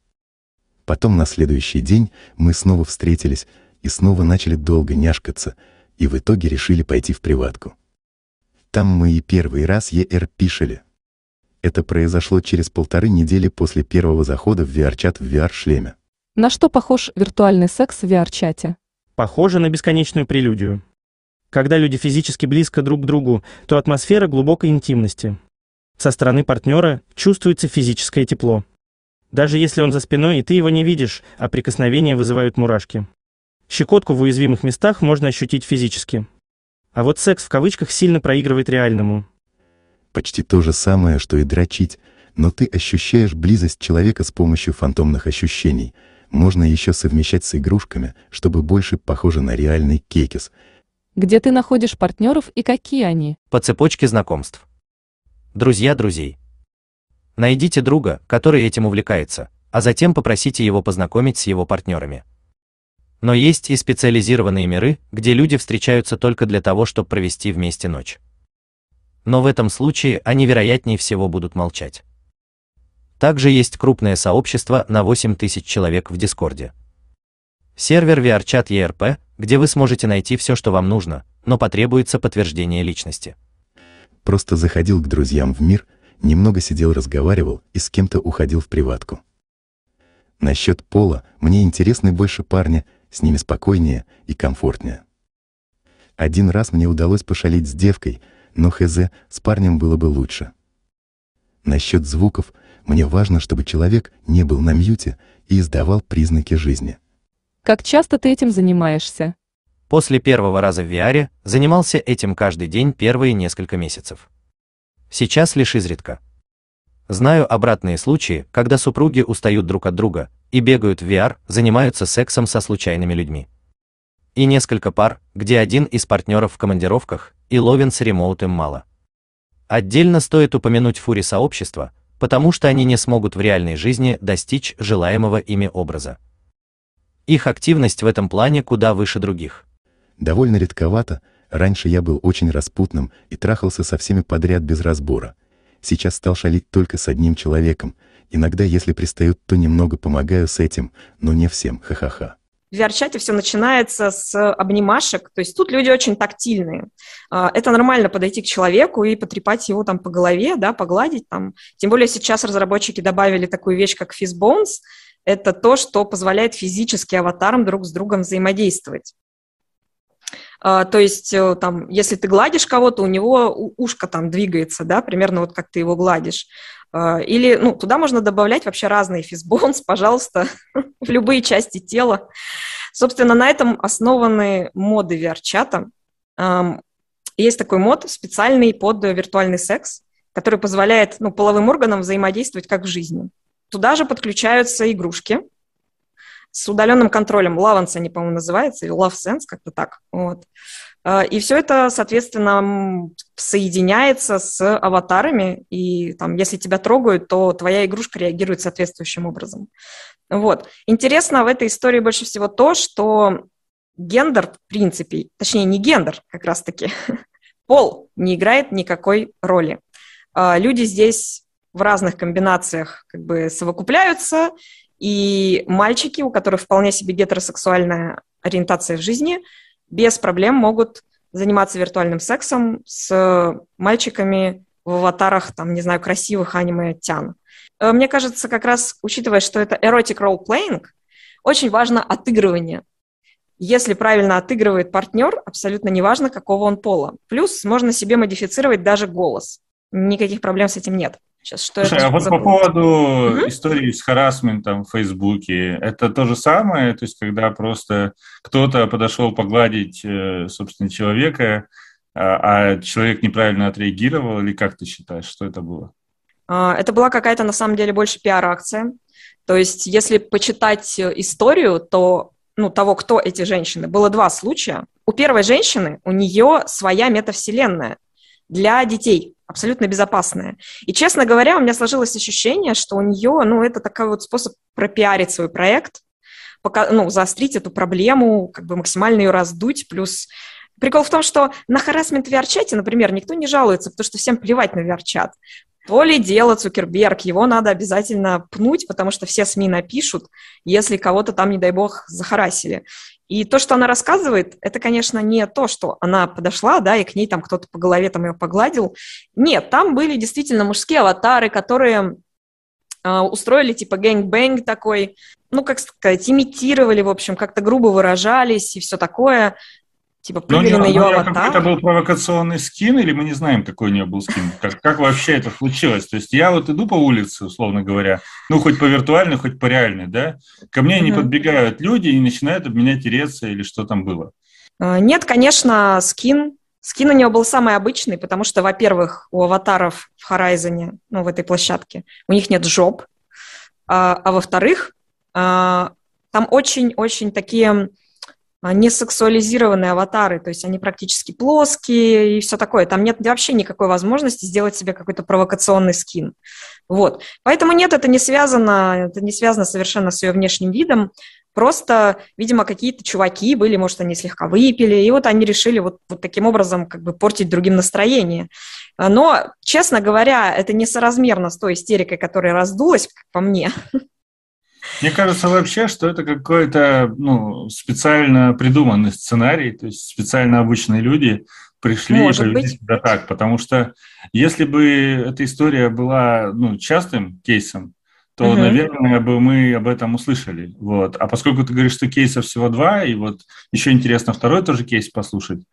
S5: Потом на следующий день мы снова встретились и снова начали долго няшкаться, и в итоге решили пойти в приватку. Там мы и первый раз ЕР пишели. Это произошло через полторы недели после первого захода в VR-чат в VR-шлеме.
S3: На что похож виртуальный секс в VR-чате?
S6: Похоже на бесконечную прелюдию. Когда люди физически близко друг к другу, то атмосфера глубокой интимности. Со стороны партнера чувствуется физическое тепло. Даже если он за спиной и ты его не видишь, а прикосновения вызывают мурашки. Щекотку в уязвимых местах можно ощутить физически. А вот секс в кавычках сильно проигрывает реальному.
S5: Почти то же самое, что и дрочить, но ты ощущаешь близость человека с помощью фантомных ощущений. Можно еще совмещать с игрушками, чтобы больше похоже на реальный кекис.
S3: Где ты находишь партнеров и какие они?
S4: По цепочке знакомств. Друзья друзей. Найдите друга, который этим увлекается, а затем попросите его познакомить с его партнерами. Но есть и специализированные миры, где люди встречаются только для того, чтобы провести вместе ночь. Но в этом случае они вероятнее всего будут молчать. Также есть крупное сообщество на 8 тысяч человек в Дискорде. Сервер VRChat ERP, где вы сможете найти все, что вам нужно, но потребуется подтверждение личности.
S5: Просто заходил к друзьям в мир, немного сидел, разговаривал и с кем-то уходил в приватку. Насчет пола мне интересны больше парня – с ними спокойнее и комфортнее. Один раз мне удалось пошалить с девкой, но хз, с парнем было бы лучше. Насчет звуков мне важно, чтобы человек не был на мьюте и издавал признаки жизни.
S3: Как часто ты этим занимаешься?
S4: После первого раза в VR занимался этим каждый день первые несколько месяцев. Сейчас лишь изредка. Знаю обратные случаи, когда супруги устают друг от друга, и бегают в VR, занимаются сексом со случайными людьми. И несколько пар, где один из партнеров в командировках, и ловен с ремоутом мало. Отдельно стоит упомянуть фури сообщества, потому что они не смогут в реальной жизни достичь желаемого ими образа. Их активность в этом плане куда выше других.
S5: Довольно редковато, раньше я был очень распутным и трахался со всеми подряд без разбора. Сейчас стал шалить только с одним человеком – Иногда, если пристают, то немного помогаю с этим, но не всем, ха-ха-ха.
S1: В VR-чате все начинается с обнимашек, то есть тут люди очень тактильные. А, это нормально подойти к человеку и потрепать его там по голове, да, погладить там. Тем более сейчас разработчики добавили такую вещь, как Fizzbones. Это то, что позволяет физически аватарам друг с другом взаимодействовать. А, то есть, э, там, если ты гладишь кого-то, у него ушко там двигается, да, примерно вот как ты его гладишь. А, или, ну, туда можно добавлять вообще разные физбонс, пожалуйста, в любые части тела. Собственно, на этом основаны моды VR-чата. Есть такой мод специальный под виртуальный секс, который позволяет ну, половым органам взаимодействовать как в жизни. Туда же подключаются игрушки с удаленным контролем. Lavance они, по-моему, называется, или Love как-то так. Вот. А, и все это, соответственно, соединяется с аватарами, и там, если тебя трогают, то твоя игрушка реагирует соответствующим образом. Вот. Интересно в этой истории больше всего то, что гендер, в принципе, точнее, не гендер как раз-таки, пол не играет никакой роли. А, люди здесь в разных комбинациях как бы совокупляются, и мальчики, у которых вполне себе гетеросексуальная ориентация в жизни – без проблем могут заниматься виртуальным сексом с мальчиками в аватарах, там, не знаю, красивых аниме-тян. Э, мне кажется, как раз, учитывая, что это erotic role-playing, очень важно отыгрывание. Если правильно отыгрывает партнер, абсолютно неважно, какого он пола. Плюс можно себе модифицировать даже голос. Никаких проблем с этим нет.
S2: Сейчас что Слушай, а вот по поводу угу. истории с харасментом в Фейсбуке, это то же самое, то есть когда просто кто-то подошел погладить, э, собственно, человека, а, а человек неправильно отреагировал, или как ты считаешь, что это было?
S1: А, это была какая-то, на самом деле, больше пиар-акция. То есть, если почитать историю, то ну, того, кто эти женщины, было два случая. У первой женщины, у нее своя метавселенная для детей, абсолютно безопасная. И, честно говоря, у меня сложилось ощущение, что у нее, ну, это такой вот способ пропиарить свой проект, пока, ну, заострить эту проблему, как бы максимально ее раздуть, плюс Прикол в том, что на харасмент в VR-чате, например, никто не жалуется, потому что всем плевать на VR-чат. То ли дело Цукерберг, его надо обязательно пнуть, потому что все СМИ напишут, если кого-то там, не дай бог, захарасили. И то, что она рассказывает, это, конечно, не то, что она подошла, да, и к ней там кто-то по голове там ее погладил. Нет, там были действительно мужские аватары, которые э, устроили типа gang bang такой, ну, как сказать, имитировали, в общем, как-то грубо выражались и все такое. Типа прыгали
S2: ну,
S1: на ее
S2: аватар. Это был провокационный скин, или мы не знаем, какой у нее был скин? Как, как вообще это случилось? То есть я вот иду по улице, условно говоря, ну, хоть по виртуальной, хоть по реальной, да? Ко мне mm-hmm. не подбегают люди и начинают об меня тереться, или что там было?
S1: А, нет, конечно, скин. Скин у нее был самый обычный, потому что, во-первых, у аватаров в Horizon, ну, в этой площадке, у них нет жоп, а, а во-вторых, а, там очень-очень такие а, не сексуализированные аватары, то есть они практически плоские и все такое. Там нет вообще никакой возможности сделать себе какой-то провокационный скин. Вот. Поэтому нет, это не связано, это не связано совершенно с ее внешним видом. Просто, видимо, какие-то чуваки были, может, они слегка выпили, и вот они решили вот, вот таким образом как бы портить другим настроение. Но, честно говоря, это несоразмерно с той истерикой, которая раздулась, как по мне.
S2: Мне кажется вообще, что это какой-то ну, специально придуманный сценарий, то есть специально обычные люди пришли Может и повели себя так, потому что если бы эта история была ну, частым кейсом, то, угу. наверное, бы мы об этом услышали. Вот. А поскольку ты говоришь, что кейсов всего два, и вот еще интересно второй тоже кейс послушать,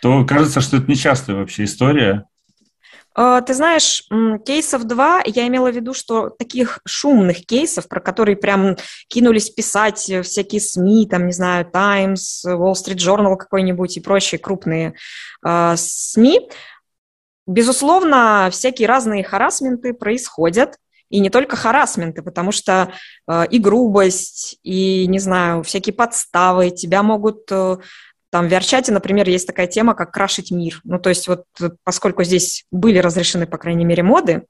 S2: то кажется, что это нечастая вообще история.
S1: А, ты знаешь, кейсов два, я имела в виду, что таких шумных кейсов, про которые прям кинулись писать всякие СМИ, там, не знаю, Times, Wall Street Journal какой-нибудь и прочие крупные э, СМИ, безусловно, всякие разные харасменты происходят, и не только харасменты, потому что э, и грубость, и, не знаю, всякие подставы, тебя могут э, там в Верчате, например, есть такая тема, как крашить мир. Ну, то есть вот поскольку здесь были разрешены, по крайней мере, моды,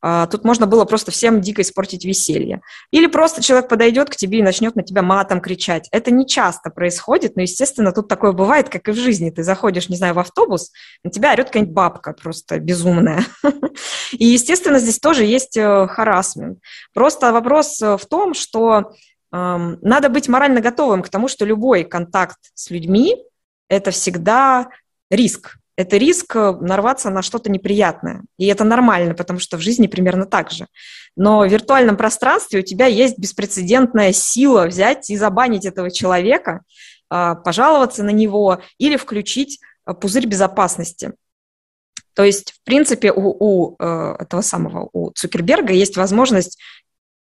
S1: а, тут можно было просто всем дико испортить веселье. Или просто человек подойдет к тебе и начнет на тебя матом кричать. Это не часто происходит, но, естественно, тут такое бывает, как и в жизни. Ты заходишь, не знаю, в автобус, на тебя орет какая-нибудь бабка просто безумная. И, естественно, здесь тоже есть э, харасмент. Просто вопрос в том, что надо быть морально готовым к тому, что любой контакт с людьми – это всегда риск. Это риск э, нарваться на что-то неприятное. И это нормально, потому что в жизни примерно так же. Но в виртуальном пространстве у тебя есть беспрецедентная сила взять и забанить этого человека, а, пожаловаться на него или включить э, пузырь безопасности. То есть, в принципе, у, у э, этого самого, у Цукерберга есть возможность,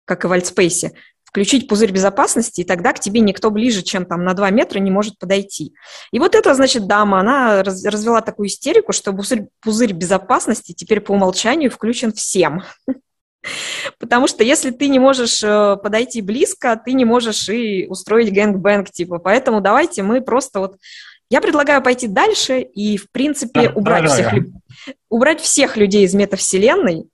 S1: как и в Альтспейсе, включить пузырь безопасности, и тогда к тебе никто ближе, чем там на 2 метра не может подойти. И вот эта, значит, дама, она раз, развела такую истерику, что пузырь, пузырь безопасности теперь по умолчанию включен всем. Потому что если ты не можешь э, подойти близко, ты не можешь и устроить гэнгбэнг, типа. Поэтому давайте мы просто вот... Я предлагаю пойти дальше и, в принципе, убрать, да, всех, да. убрать всех людей из метавселенной.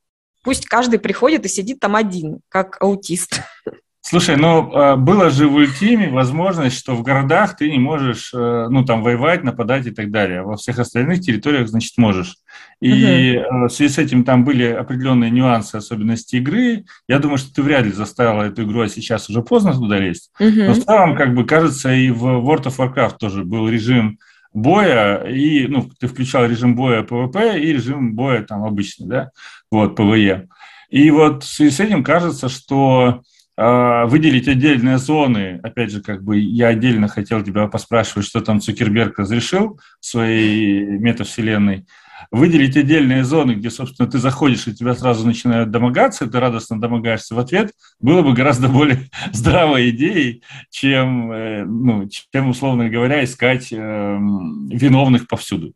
S1: Пусть каждый приходит и сидит там один, как аутист.
S2: Слушай, ну а, было же в Ультиме возможность, что в городах ты не можешь, э, ну там воевать, нападать и так далее. Во всех остальных территориях, значит, можешь. И угу. в связи с этим там были определенные нюансы, особенности игры. Я думаю, что ты вряд ли заставила эту игру, а сейчас уже поздно туда лезть. Угу. Но в целом, как бы кажется, и в World of Warcraft тоже был режим боя, и, ну, ты включал режим боя PvP и режим боя там обычный, да, вот, PvE. И вот в связи с этим кажется, что а, выделить отдельные зоны, опять же, как бы я отдельно хотел тебя поспрашивать, что там Цукерберг разрешил своей метавселенной, выделить отдельные зоны, где, собственно, ты заходишь, и тебя сразу начинают домогаться, ты радостно домогаешься в ответ, было бы гораздо более здравой идеей, чем, э, ну, чем условно говоря, искать э, виновных повсюду.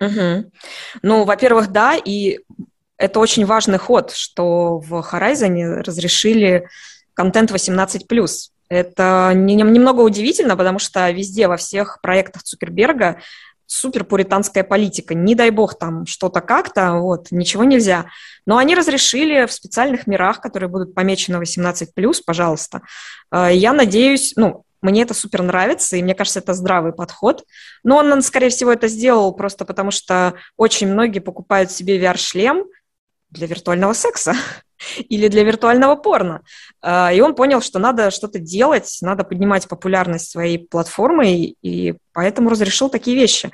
S1: Угу. Ну, во-первых, да, и это очень важный ход, что в Horizon разрешили контент 18+. Это немного удивительно, потому что везде, во всех проектах Цукерберга супер пуританская политика. Не дай бог там что-то как-то, вот, ничего нельзя. Но они разрешили в специальных мирах, которые будут помечены 18+, пожалуйста. Э, я надеюсь, ну, мне это супер нравится, и мне кажется, это здравый подход. Но он, скорее всего, это сделал просто потому, что очень многие покупают себе VR-шлем для виртуального секса или для виртуального порно. А, и он понял, что надо что-то делать, надо поднимать популярность своей платформы, и поэтому разрешил такие вещи.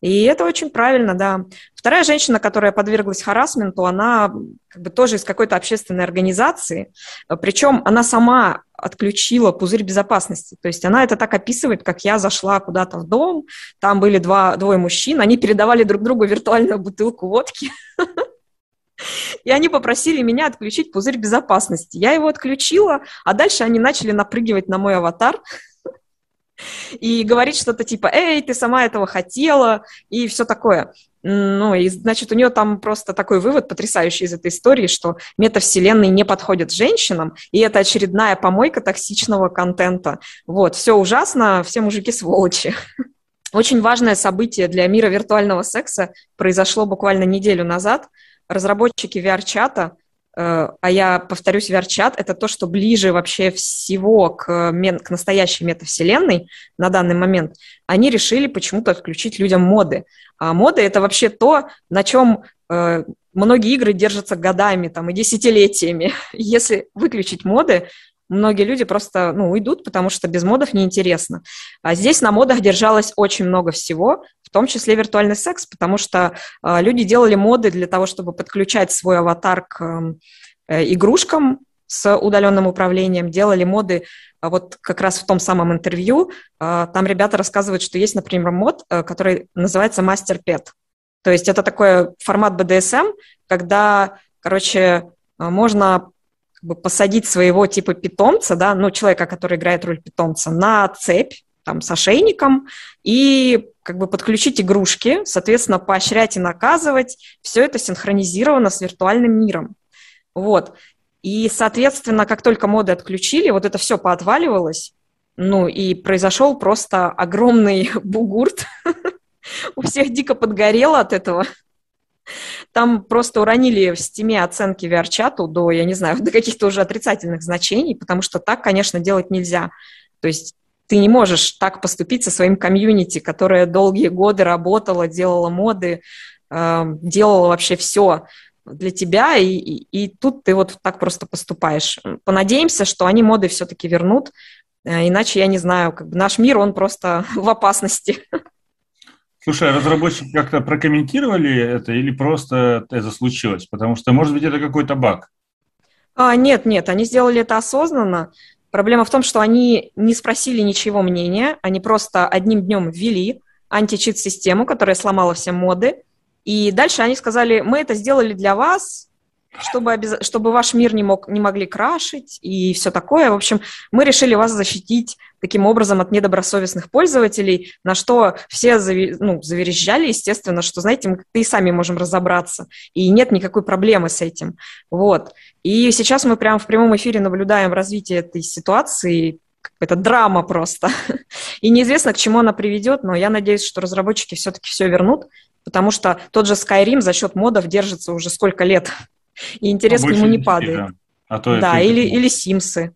S1: И это очень правильно, да. Вторая женщина, которая подверглась харасменту, она как бы тоже из какой-то общественной организации, причем она сама отключила пузырь безопасности. То есть она это так описывает, как я зашла куда-то в дом, там были два, двое мужчин, они передавали друг другу виртуальную бутылку водки, и они попросили меня отключить пузырь безопасности. Я его отключила, а дальше они начали напрыгивать на мой аватар и говорить что-то типа «Эй, ты сама этого хотела» и все такое. Ну, и, значит, у нее там просто такой вывод потрясающий из этой истории, что метавселенные не подходят женщинам, и это очередная помойка токсичного контента. Вот, все ужасно, все мужики сволочи. Очень важное событие для мира виртуального секса произошло буквально неделю назад – разработчики VR-чата, э, а я повторюсь, VR-чат – это то, что ближе вообще всего к, к настоящей метавселенной на данный момент, они решили почему-то отключить людям моды. А моды – это вообще то, на чем э, многие игры держатся годами там, и десятилетиями. Если выключить моды, многие люди просто ну, уйдут, потому что без модов неинтересно. А здесь на модах держалось очень много всего, в том числе виртуальный секс, потому что э, люди делали моды для того, чтобы подключать свой аватар к э, игрушкам с удаленным управлением, делали моды а вот как раз в том самом интервью. Э, там ребята рассказывают, что есть, например, мод, э, который называется мастер пет. То есть это такой формат BDSM, когда, короче, можно как бы посадить своего типа питомца, да, ну, человека, который играет роль питомца, на цепь, там, с ошейником, и как бы подключить игрушки, соответственно, поощрять и наказывать. Все это синхронизировано с виртуальным миром. Вот. И, соответственно, как только моды отключили, вот это все поотваливалось, ну, и произошел просто огромный бугурт. У всех дико подгорело от этого. Там просто уронили в Steam е оценки VRChat у до, я не знаю, до каких-то уже отрицательных значений, потому что так, конечно, делать нельзя. То есть ты не можешь так поступить со своим комьюнити, которое долгие годы работало, делала моды, э, делала вообще все для тебя, и, и, и тут ты вот так просто поступаешь. Понадеемся, что они моды все-таки вернут, э, иначе я не знаю, как бы наш мир, он просто в опасности.
S2: Слушай, а разработчики как-то прокомментировали это или просто это случилось? Потому что, может быть, это какой-то баг.
S1: А, нет, нет, они сделали это осознанно. Проблема в том, что они не спросили ничего мнения, они просто одним днем ввели античит-систему, которая сломала все моды, и дальше они сказали, мы это сделали для вас, чтобы, обяз... чтобы ваш мир не, мог, не могли крашить и все такое. В общем, мы решили вас защитить таким образом от недобросовестных пользователей, на что все зави... ну, заверещали, естественно, что, знаете, мы и сами можем разобраться, и нет никакой проблемы с этим. Вот. И сейчас мы прямо в прямом эфире наблюдаем развитие этой ситуации, это драма просто. И неизвестно, к чему она приведет, но я надеюсь, что разработчики все-таки все вернут, потому что тот же Skyrim за счет модов держится уже сколько лет и интерес а к нему не падает. Да, а то да или, или Симсы.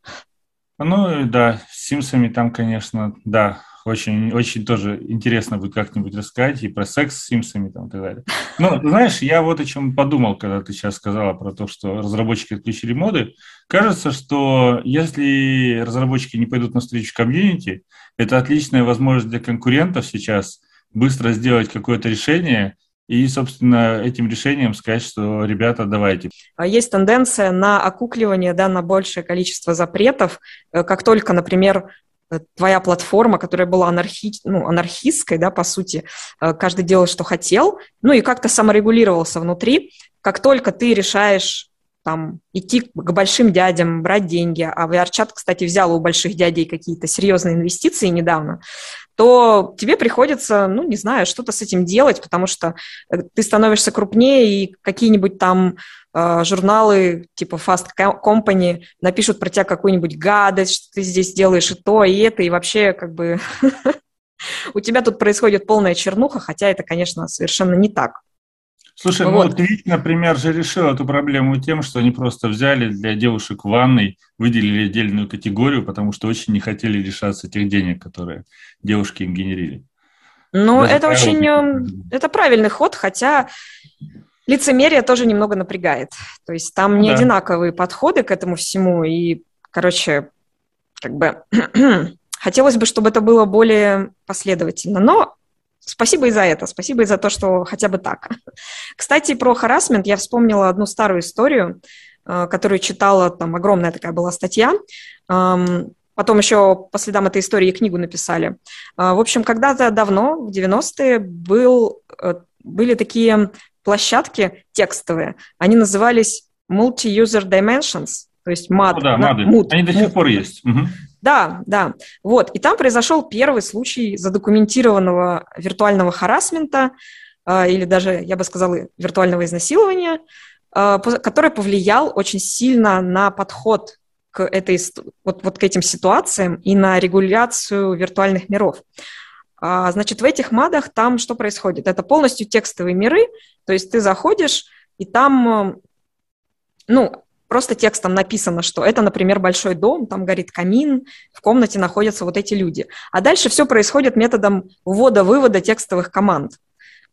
S2: Ну, да, с Симсами там, конечно, да, очень, очень тоже интересно будет как-нибудь рассказать и про секс с Симсами там и так далее. Ну, знаешь, я вот о чем подумал, когда ты сейчас сказала про то, что разработчики отключили моды. Кажется, что если разработчики не пойдут на встречу комьюнити, это отличная возможность для конкурентов сейчас быстро сделать какое-то решение, и, собственно, этим решением сказать, что, ребята, давайте.
S1: А есть тенденция на окукливание, да, на большее количество запретов. Э, как только, например, э, твоя платформа, которая была анархи... ну, анархистской, да, по сути, э, каждый делал, что хотел, ну и как-то саморегулировался внутри, как только ты решаешь там, идти к большим дядям, брать деньги. А VR-чат, кстати, взял у больших дядей какие-то серьезные инвестиции недавно. То тебе приходится, ну, не знаю, что-то с этим делать, потому что э, ты становишься крупнее, и какие-нибудь там э, журналы типа Fast Company напишут про тебя какую-нибудь гадость, что ты здесь делаешь и то, и это, и вообще как бы у тебя тут происходит полная чернуха, хотя это, конечно, совершенно не так.
S2: Слушай, ну вот. ну Твич, например, же решил эту проблему тем, что они просто взяли для девушек ванной, выделили отдельную категорию, потому что очень не хотели лишаться тех денег, которые девушки им генерили.
S1: Ну, Даже это очень... Эм, это правильный ход, хотя лицемерие тоже немного напрягает. То есть там не да. одинаковые подходы к этому всему, и, короче, как бы хотелось бы, чтобы это было более последовательно. Но Спасибо и за это, спасибо и за то, что хотя бы так. Кстати, про харасмент я вспомнила одну старую историю, э, которую читала, там огромная такая была статья. Потом еще по следам этой истории книгу написали. Э, в общем, когда-то давно, в 90-е, был, э, были такие площадки текстовые. Они назывались Multi-User Dimensions, то есть MUD.
S2: Ну, да, MUD. Они до сих пор есть. Угу.
S1: Да, да. Вот. И там произошел первый случай задокументированного виртуального харасмента, э, или даже, я бы сказала, виртуального изнасилования, э, который повлиял очень сильно на подход к, этой, вот, вот к этим ситуациям и на регуляцию виртуальных миров. А, значит, в этих мадах там что происходит? Это полностью текстовые миры, то есть ты заходишь, и там, ну, просто текстом написано, что это, например, большой дом, там горит камин, в комнате находятся вот эти люди. А дальше все происходит методом ввода-вывода текстовых команд.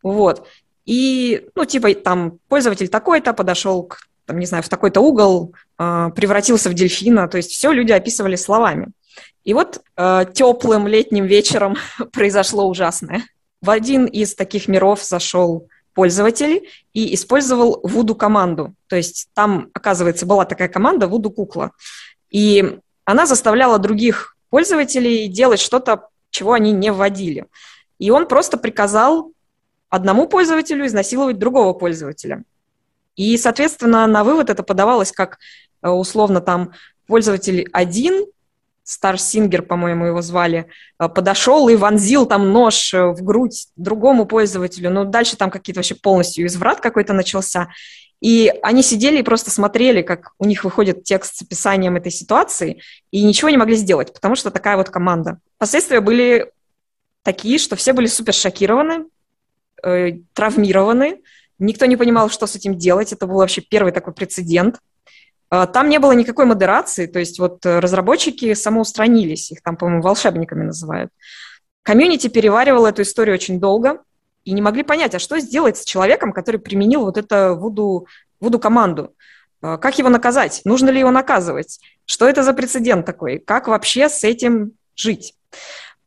S1: Вот. И, ну, типа, там, пользователь такой-то подошел к, там, не знаю, в такой-то угол, э, превратился в дельфина, то есть все люди описывали словами. И вот э, теплым летним вечером произошло ужасное. В один из таких миров зашел пользователь и использовал вуду команду. То есть там, оказывается, была такая команда вуду кукла. И она заставляла других пользователей делать что-то, чего они не вводили. И он просто приказал одному пользователю изнасиловать другого пользователя. И, соответственно, на вывод это подавалось как э, условно там пользователь один Starsinger, по-моему, его звали, э, подошел и вонзил там нож э, в грудь другому пользователю. Ну, дальше там какие-то вообще полностью изврат какой-то начался. И они сидели и просто смотрели, как у них выходит текст с описанием этой ситуации, и ничего не могли сделать, потому что такая вот команда. Последствия были такие, что все были супер шокированы, э, травмированы, никто не понимал, что с этим делать. Это был вообще первый такой прецедент. А, там не было никакой модерации, то есть вот э, разработчики самоустранились, их там, по-моему, волшебниками называют. Комьюнити переваривал эту историю очень долго и не могли понять, а что сделать с человеком, который применил вот эту вуду, вуду команду. А, как его наказать? Нужно ли его наказывать? Что это за прецедент такой? Как вообще с этим жить?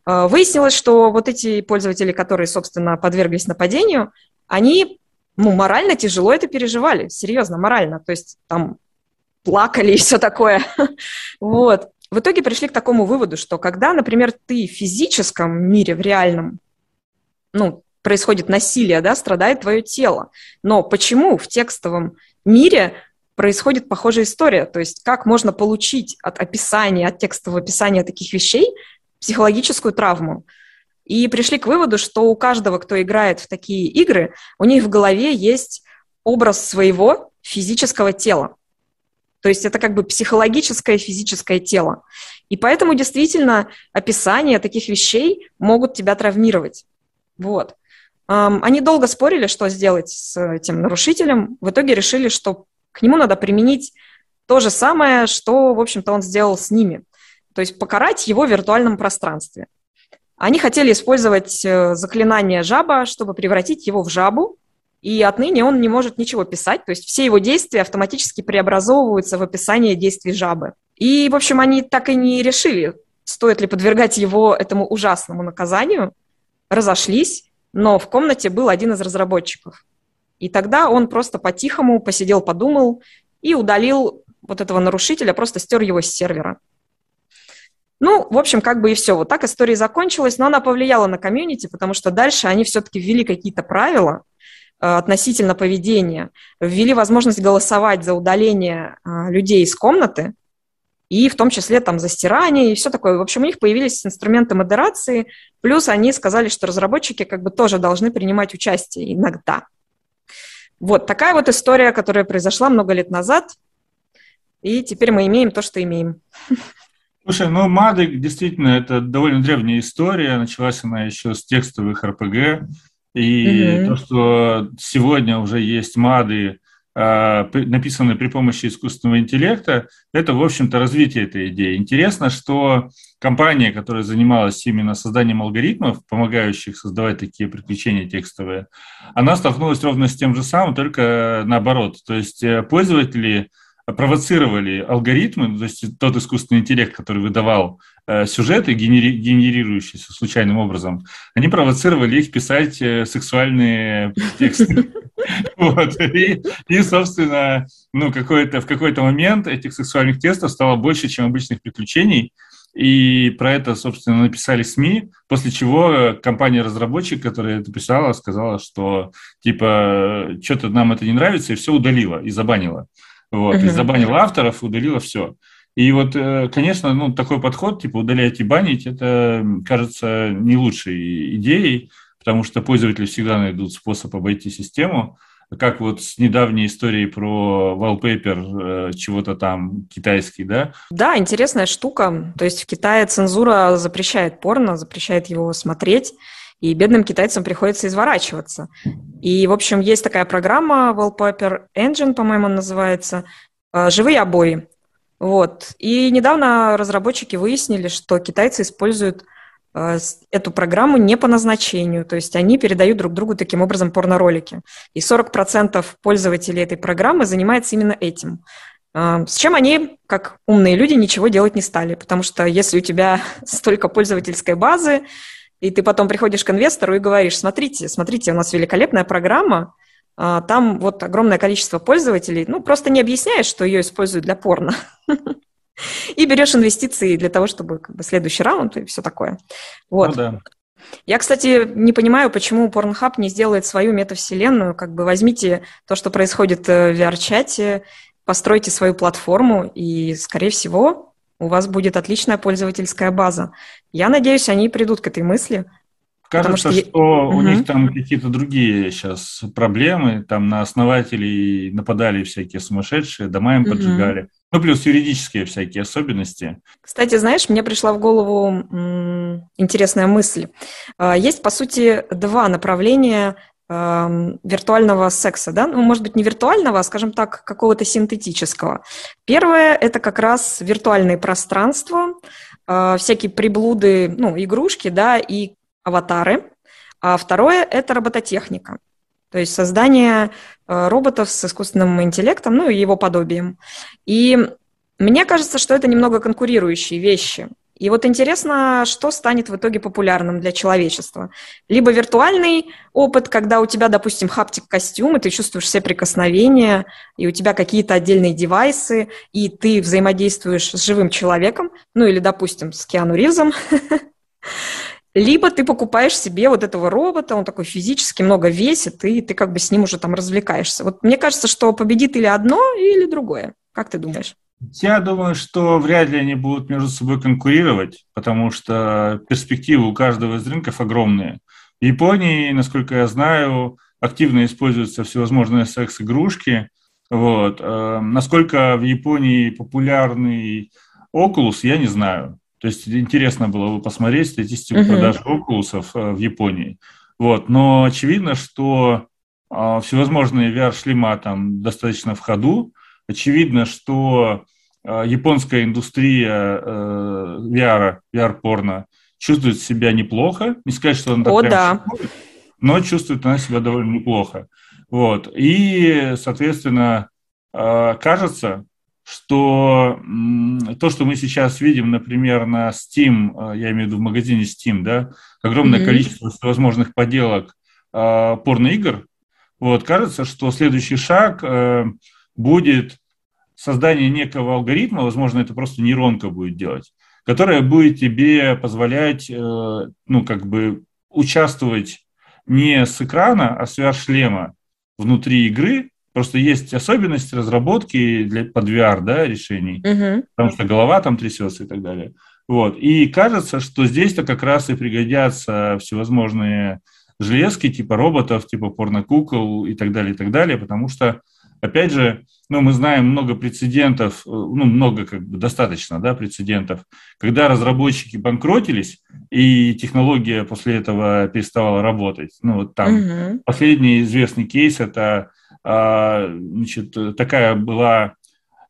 S1: А, выяснилось, что вот эти пользователи, которые, собственно, подверглись нападению, они ну, морально тяжело это переживали, серьезно, морально. То есть там плакали и все такое. Вот. В итоге пришли к такому выводу, что когда, например, ты в физическом мире, в реальном, ну, происходит насилие, да, страдает твое тело. Но почему в текстовом мире происходит похожая история? То есть как можно получить от описания, от текстового описания таких вещей психологическую травму? И пришли к выводу, что у каждого, кто играет в такие игры, у них в голове есть образ своего физического тела. То есть это как бы психологическое, физическое тело. И поэтому действительно описание таких вещей могут тебя травмировать. Вот. Они долго спорили, что сделать с этим нарушителем. В итоге решили, что к нему надо применить то же самое, что, в общем-то, он сделал с ними. То есть покарать его в виртуальном пространстве. Они хотели использовать э, заклинание жаба, чтобы превратить его в жабу, и отныне он не может ничего писать, то есть все его действия автоматически преобразовываются в описание действий жабы. И, в общем, они так и не решили, стоит ли подвергать его этому ужасному наказанию, разошлись, но в комнате был один из разработчиков. И тогда он просто по-тихому посидел, подумал и удалил вот этого нарушителя, просто стер его с сервера. Ну, в общем, как бы и все. Вот так история закончилась, но она повлияла на комьюнити, потому что дальше они все-таки ввели какие-то правила, относительно поведения, ввели возможность голосовать за удаление э, людей из комнаты, и в том числе там за стирание и все такое. В общем, у них появились инструменты модерации, плюс они сказали, что разработчики как бы тоже должны принимать участие иногда. Вот такая вот история, которая произошла много лет назад, и теперь мы имеем то, что имеем.
S2: Слушай, ну МАДы действительно это довольно древняя история, началась она еще с текстовых РПГ, и угу. то, что сегодня уже есть МАДы, а, написанные при помощи искусственного интеллекта, это, в общем-то, развитие этой идеи. Интересно, что компания, которая занималась именно созданием алгоритмов, помогающих создавать такие приключения текстовые, она столкнулась ровно с тем же самым, только наоборот. То есть э, пользователи провоцировали алгоритмы, то есть тот искусственный интеллект, который выдавал э, сюжеты, генери, генерирующиеся случайным образом, они провоцировали их писать э, сексуальные тексты. Вот. И, и, собственно, ну, какой-то, в какой-то момент этих сексуальных тестов стало больше, чем обычных приключений, и про это, собственно, написали СМИ, после чего компания-разработчик, которая это писала, сказала, что, типа, что-то нам это не нравится, и все удалила, и забанила. Вот, uh-huh. и забанила авторов, удалила все. И вот, э, конечно, ну, такой подход, типа удалять и банить, это кажется не лучшей идеей, потому что пользователи всегда найдут способ обойти систему, как вот с недавней историей про wallpaper э, чего-то там китайский, да?
S1: Да, интересная штука. То есть в Китае цензура запрещает порно, запрещает его смотреть, и бедным китайцам приходится изворачиваться. И, в общем, есть такая программа Wallpaper Engine, по-моему, называется, э, «Живые обои». Вот. И недавно разработчики выяснили, что китайцы используют э, эту программу не по назначению, то есть они передают друг другу таким образом порноролики. И 40% пользователей этой программы занимается именно этим. Э, с чем они, как умные люди, ничего делать не стали, потому что если у тебя столько пользовательской базы, и ты потом приходишь к инвестору и говоришь, смотрите, смотрите, у нас великолепная программа, а, там вот огромное количество пользователей, ну, просто не объясняешь, что ее используют для порно. И берешь инвестиции для того, чтобы как бы, следующий раунд и все такое. Вот. Ну, да. Я, кстати, не понимаю, почему Pornhub не сделает свою метавселенную. Как бы возьмите то, что происходит э, в VR-чате, постройте свою платформу, и, скорее всего, у вас будет отличная пользовательская база. Я надеюсь, они придут к этой мысли.
S2: Кажется, что, что угу. у них там какие-то другие сейчас проблемы, там на основателей нападали всякие сумасшедшие, дома им угу. поджигали. Ну, плюс юридические всякие особенности.
S1: Кстати, знаешь, мне пришла в голову м- интересная мысль. А, есть, по сути, два направления виртуального секса, да, ну, может быть, не виртуального, а, скажем так, какого-то синтетического. Первое – это как раз виртуальные пространства, э, всякие приблуды, ну, игрушки, да, и аватары. А второе – это робототехника, то есть создание э, роботов с искусственным интеллектом, ну, и его подобием. И мне кажется, что это немного конкурирующие вещи – и вот интересно, что станет в итоге популярным для человечества. Либо виртуальный опыт, когда у тебя, допустим, хаптик-костюм, и ты чувствуешь все прикосновения, и у тебя какие-то отдельные девайсы, и ты взаимодействуешь с живым человеком, ну или, допустим, с Киану Ривзом, либо ты покупаешь себе вот этого робота, он такой физически много весит, и ты как бы с ним уже там развлекаешься. Вот мне кажется, что победит или одно, или другое. Как ты думаешь?
S2: Я думаю, что вряд ли они будут между собой конкурировать, потому что перспективы у каждого из рынков огромные. В Японии, насколько я знаю, активно используются всевозможные секс-игрушки. Вот. Э, насколько в Японии популярный Oculus, я не знаю. То есть интересно было бы посмотреть статистику uh-huh. продаж Oculus э, в Японии. Вот. Но очевидно, что э, всевозможные VR-шлема там достаточно в ходу. Очевидно, что японская индустрия э, VR, VR-порно чувствует себя неплохо. Не сказать, что она
S1: О, прям да.
S2: Шикует, но чувствует она себя довольно неплохо. Вот. И, соответственно, э, кажется, что то, что мы сейчас видим, например, на Steam, я имею в виду в магазине Steam, да, огромное mm-hmm. количество возможных поделок порноигр, вот, кажется, что следующий шаг будет создание некого алгоритма, возможно, это просто нейронка будет делать, которая будет тебе позволять, э, ну, как бы участвовать не с экрана, а с VR-шлема внутри игры, Просто есть особенности разработки для, под VR да, решений,
S1: Мгм.
S2: потому что голова там трясется и так далее. Вот. И кажется, что здесь-то как раз и пригодятся всевозможные железки типа роботов, типа порнокукол и так далее, и так далее, потому что, опять же, ну, мы знаем много прецедентов, э, ну, много, как бы, достаточно, да, прецедентов, когда разработчики банкротились, и технология после этого переставала работать. Ну, вот там
S1: Мгм.
S2: Последний известный кейс – это а, значит, такая была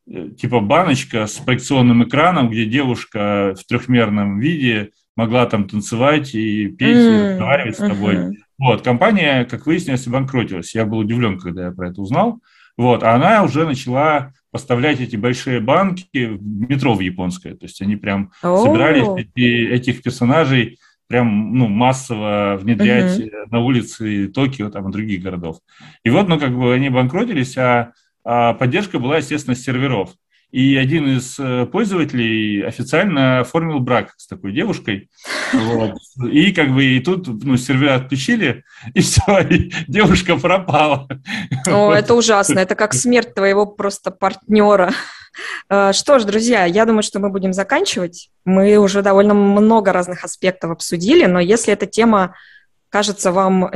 S2: э, типа баночка с проекционным экраном, где девушка в трехмерном виде могла там танцевать и петь, и
S1: М,
S2: разговаривать с тобой.
S1: мгм.
S2: Вот, компания, как выяснилось, обанкротилась. Я был удивлен, когда я про это узнал. Вот, а она уже начала поставлять эти большие банки в метро в японское. То есть они прям
S1: О.
S2: собирались эти- этих персонажей прям ну, массово внедрять
S1: Мгм.
S2: на улицы Токио там, и других городов. И вот, ну, как бы они банкротились, а, а поддержка была, естественно, с серверов. И один из э, пользователей официально оформил брак с такой девушкой. Вот. И как бы и тут ну, сервера отключили, и все, и девушка пропала.
S1: О,
S2: Вот.
S1: это ужасно, это как смерть твоего просто партнера. Э, Что ж, друзья, я думаю, что мы будем заканчивать. Мы уже довольно много разных аспектов обсудили, но если эта тема кажется вам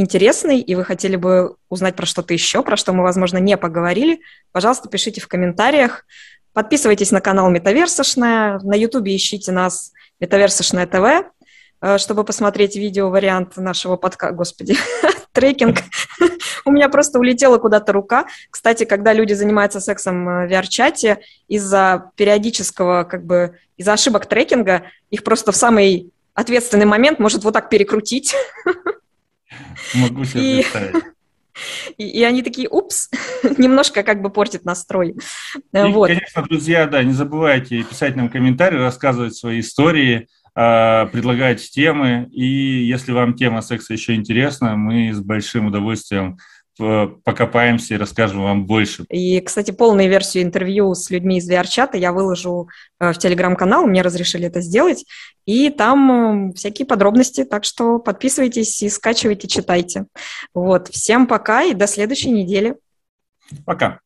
S1: интересной, и вы хотели бы узнать про что-то еще, про что мы, возможно, не поговорили, пожалуйста, пишите в комментариях. Подписывайтесь на канал Метаверсошная, на Ютубе ищите нас Метаверсошная ТВ, э, чтобы посмотреть видео-вариант нашего подка... Господи, трекинг. У меня просто улетела куда-то рука. Кстати, когда люди занимаются сексом э, в VR-чате, из-за периодического, как бы, из-за ошибок трекинга, их просто в самый ответственный момент может вот так перекрутить.
S2: Могу себе представить.
S1: И, и они такие, упс, немножко как бы портит настрой. Э,
S2: И,
S1: Вот.
S2: конечно, друзья, да, не забывайте писать нам комментарии, рассказывать свои истории, а, предлагать темы. И если вам тема секса еще интересна, мы с большим удовольствием покопаемся и расскажем вам больше.
S1: И, кстати, полную версию интервью с людьми из VR-чата я выложу э, в телеграм-канал, мне разрешили это сделать, и там э, всякие подробности, так что подписывайтесь и скачивайте, читайте. Вот, всем пока и до следующей недели.
S2: Пока.